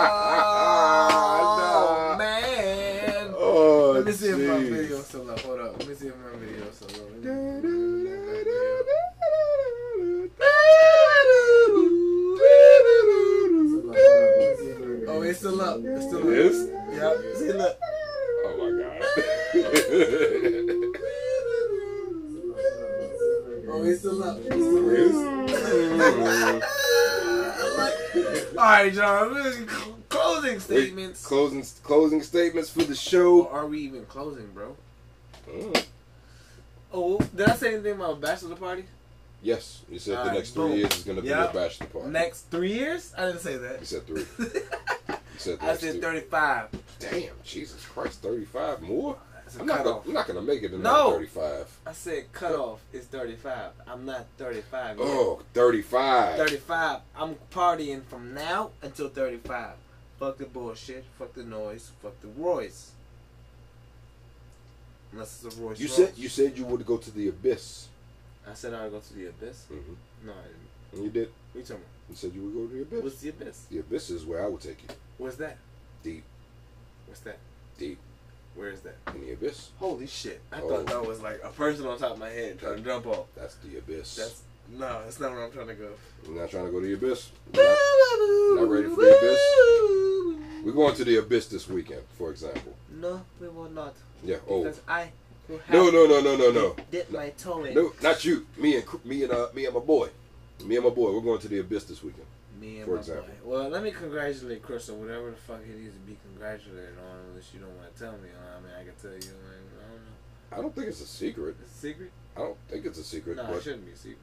All right, Closing statements. Closing closing statements for the Or show. are we even closing, bro? Mm. Oh, did I say anything about bachelor party? Yes, you said the Alright, next three boom. years is gonna be Yeah. your bachelor party. Next three years? I didn't say You that. said three. [laughs] You said I said three. 35. Damn, Jesus Christ, thirty-five more. I'm not, gonna. I'm not gonna make it in No. thirty-five. I said cutoff is 35. I'm not 35 yet. Oh, 35. 35. I'm partying from now until 35. Fuck the bullshit. Fuck the noise. Fuck the Royce. Unless it's a Royce. You Royce. said you said you would go to the abyss. I said I would go to the abyss. hmm No, I didn't. And you did. What you talking You said you would go to the abyss. What's the abyss? The abyss is where I would take you. What's that? Deep, What's that? deep Where is that? in the abyss. Holy shit! I Oh. thought that was like a person on top of my head trying to jump off. That's the abyss. That's no, that's not where I'm trying to go. We're not trying to go to the abyss. We're not, not ready for the abyss. We're going to the abyss this weekend, for example. No, we will not. Yeah. Oh. Because I will have No, no, no, no, no, no. dip my toe in. No, not you. Me and me and uh, me and my boy. Me and my boy. We're going to the abyss this weekend. Me and For my example. boy. Well, let me congratulate Chris or whatever the fuck he needs to be congratulated on, unless you don't want to tell me. I mean, I can tell you. Man, I don't know. I don't think it's a secret. It's a secret? I don't think it's a secret, No, it but shouldn't be a secret.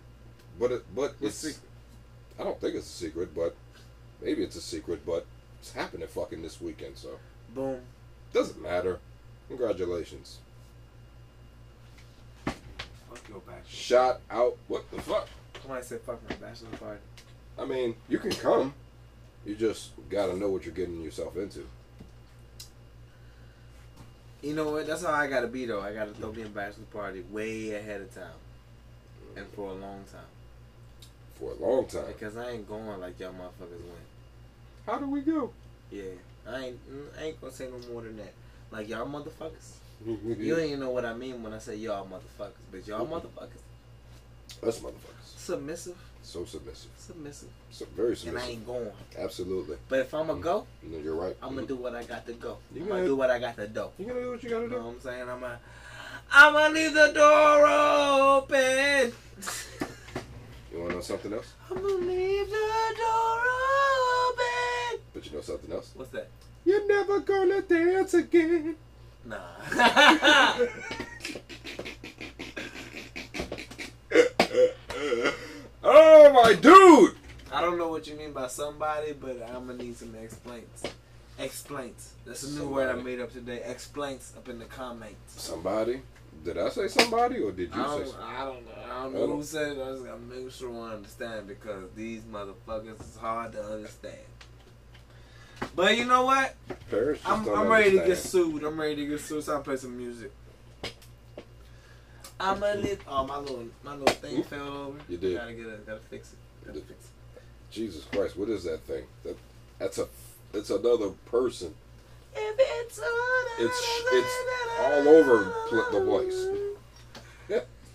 but it, but What's it's. secret? I don't think it's a secret, but maybe it's a secret. But it's happening fucking this weekend, so Boom. doesn't matter. Congratulations. Fuck your bachelor. Shot out. What the fuck? Somebody said fuck my bachelor party. I mean, you can come. You just gotta know what you're getting yourself into. You know what? That's how I gotta be though. I gotta throw me a bachelor party way ahead of time, and mm. for a long time. For a long time. Because I ain't going like y'all motherfuckers went. How do we go? Yeah, I ain't. I ain't gonna say no more than that. Like y'all motherfuckers. [laughs] You don't even know what I mean when I say y'all motherfuckers, but y'all motherfuckers Us motherfuckers. submissive, So submissive. submissive, So very submissive. and I ain't going. Absolutely. But if I'ma mm-hmm. go, No, you're right. I'm gonna mm-hmm. do what I got to go. You I'm gonna gotta- do what I got to do. You gonna do what you gotta You know do. what I'm saying? I'm gonna, I'm gonna leave the door open. You wanna know something else? I'm gonna leave the door open. But you know something else? What's that? You're never gonna dance again. Nah. [laughs] my dude! I don't know what you mean by somebody, but I'm gonna need some explains. Explains. That's a new word I made up today. Explains up in the comments. Somebody? Did I say somebody or did I you say somebody? I don't know. I don't I know don't- who said it. I just gotta make sure I understand because these motherfuckers is hard to understand. But you know what? I'm, I'm ready to get sued. I'm ready to get sued. So I'll play some music. I'm a little. Oh, my little, my little thing Hmm? fell over. You did. Gotta get it. Gotta fix it. Gotta fix it. Jesus Christ, what is that thing? That that's a it's another person. If it's It's it's all over the place.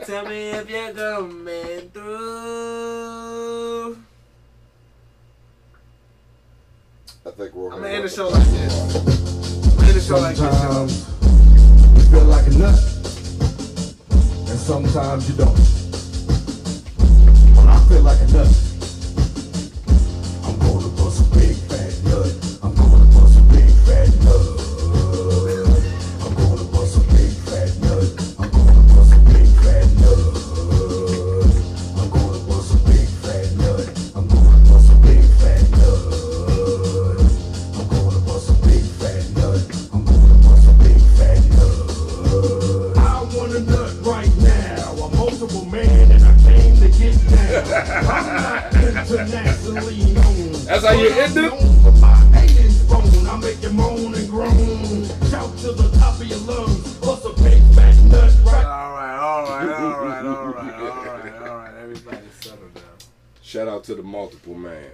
Tell me if you're coming through. I think we're I'm gonna gonna end the show like this. I'm gonna end the show like this. Sometimes you feel like a nut, and sometimes you don't. I feel like a nut, you end it? known for my aliens bone. I make you moan and groan. Shout to the top of your lungs. Bust a big fat nut right All right, all right, all right, all right, all right, all right. Everybody settle down. Shout out to the multiple man.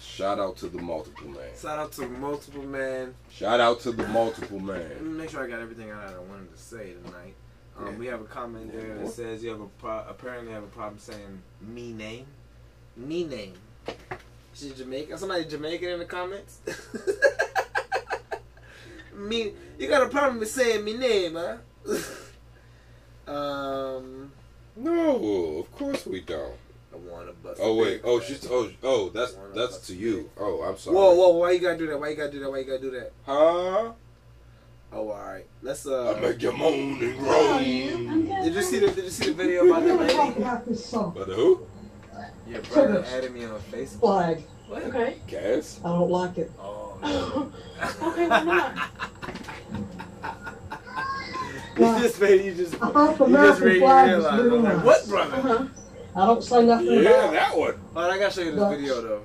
Shout out to the multiple man. Shout out to the multiple man. Shout out to the multiple Let man. me make sure I got everything out I wanted to say tonight. Um, Yeah. We have a comment there that says you have a pro- apparently have a problem saying me name. Me name. She's Jamaican. Somebody Jamaican in the comments. [laughs] me, you got a problem with saying me name, huh? [laughs] um, No, of course we don't. I wanna bust. Oh wait. Oh, she's oh oh that's Wanna that's to you. Oh, I'm sorry. Whoa, whoa! Why you gotta do that? Why you gotta do that? Why you gotta do that? Huh? Oh, all right. Let's uh I make you moan and groan. Did you see the Did you see the video about that lady? about this song. But who? Your brother added me on Facebook. Flag. What? Okay. Cass? I don't like it. Oh. [laughs] okay, why not? [laughs] You just made you just I thought the you just American made me flag was realize. I'm like, what brother? Uh-huh. I don't say nothing Yeah, about that one. Oh, I gotta show you this But- video though.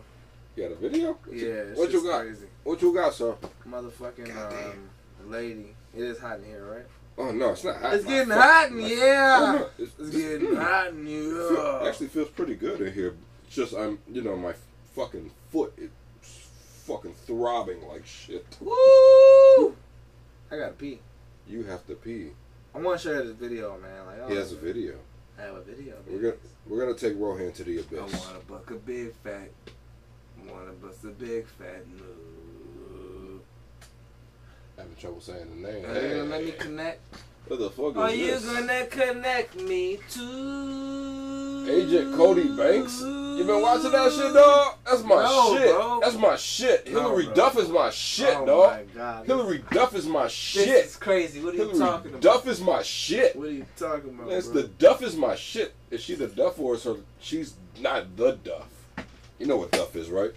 You got a video? Yeah, What you just got? crazy. What you got, sir? Motherfucking um, lady. It is hot in here, right? Oh no, it's not hot. It's getting fuck- hot in my- here. Oh, no, It's it's, getting mm, hot in feel- here. Actually feels pretty good in here. It's just I'm, you know, my fucking foot is fucking throbbing like shit. Woo! I gotta pee. You have to pee. I want to share this video, man. Like, oh, He has a video. I have a video. We're gonna we're gonna take Rohan to the abyss. I wanna buck a big fat. Wanna bust a big fat move. Having trouble saying the name. Are you gonna let me connect? What the fuck is this? Are you this? gonna connect me to Agent Cody Banks? You been watching that shit, dog? That's my No, shit. bro. That's my shit. No, Hilary bro. Duff is my shit, oh dog. my god. Hilary Duff is my This shit. is crazy. What are you Hilary talking about? Duff is my shit. What are you talking about? It's bro? the Duff is my shit. Is she the Duff or is her? She's not the Duff. You know what Duff is, right?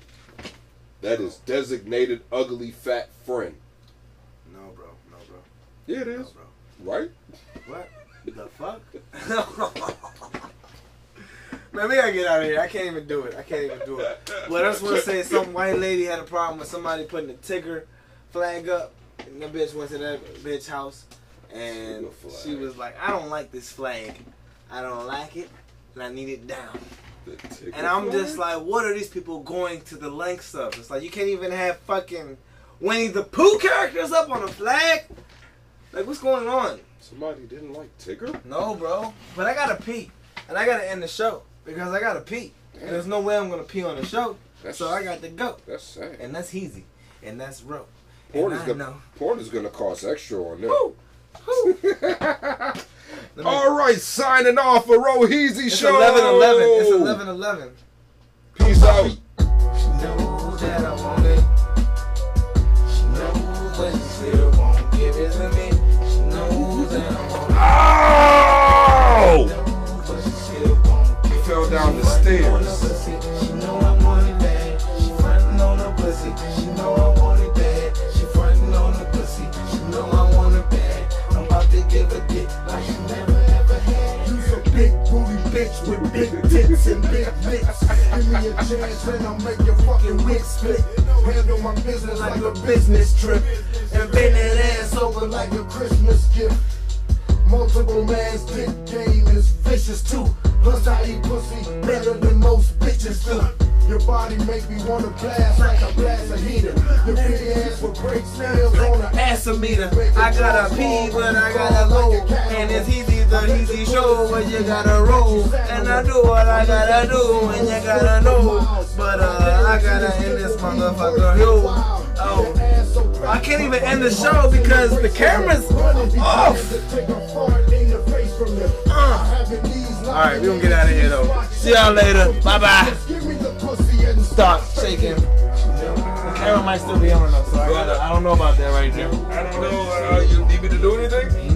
That is designated ugly fat friend. No, bro. No, bro. Yeah, it No, bro. Right? What? The fuck? [laughs] Man, we gotta get out of here. I can't even do it. I can't even do it. Well, I just want to say some white lady had a problem with somebody putting a Tigger flag up. And the bitch went to that bitch house. And she was like, I don't like this flag. I don't like it. And I need it down. And I'm flag? just like, what are these people going to the lengths of? It's like, you can't even have fucking Winnie the Pooh characters up on a flag? Like, what's going on? Somebody didn't like Tigger? No, bro. But I gotta pee. And I gotta end the show. Because I gotta pee. And there's no way I'm gonna pee on the show. That's, So I got to go. That's sad. And that's easy. And that's real. Porn and is I gonna know. porn is gonna cost extra on them. Woo! Woo! [laughs] Me- All right, signing off for Roheezy Show. 11 11. It's 11 11. Peace out. Bitch with big tits and big lips. Give me a chance and I'll make your fucking wig split. Handle my business like a business trip. And bend that ass over like a Christmas gift. Multiple man's dick game is vicious too. Plus I eat pussy better than most bitches do. Your body make me wanna blast like a blast a heater. Your big ass will break snails on a Ass a meter. I gotta pee, but I gotta go. And it's easy, the easy show, but you gotta roll. And I do what I gotta do, and you gotta know. But uh, I gotta end this motherfucker, yo. Oh, I can't even end the show because the camera's off. Uh. Alright, we gonna get out of here though. See y'all later. Bye bye. Stop shaking. The camera might still be on though, so I gotta. I don't know about that right there. I don't know. Uh, you need me to do anything? Nope.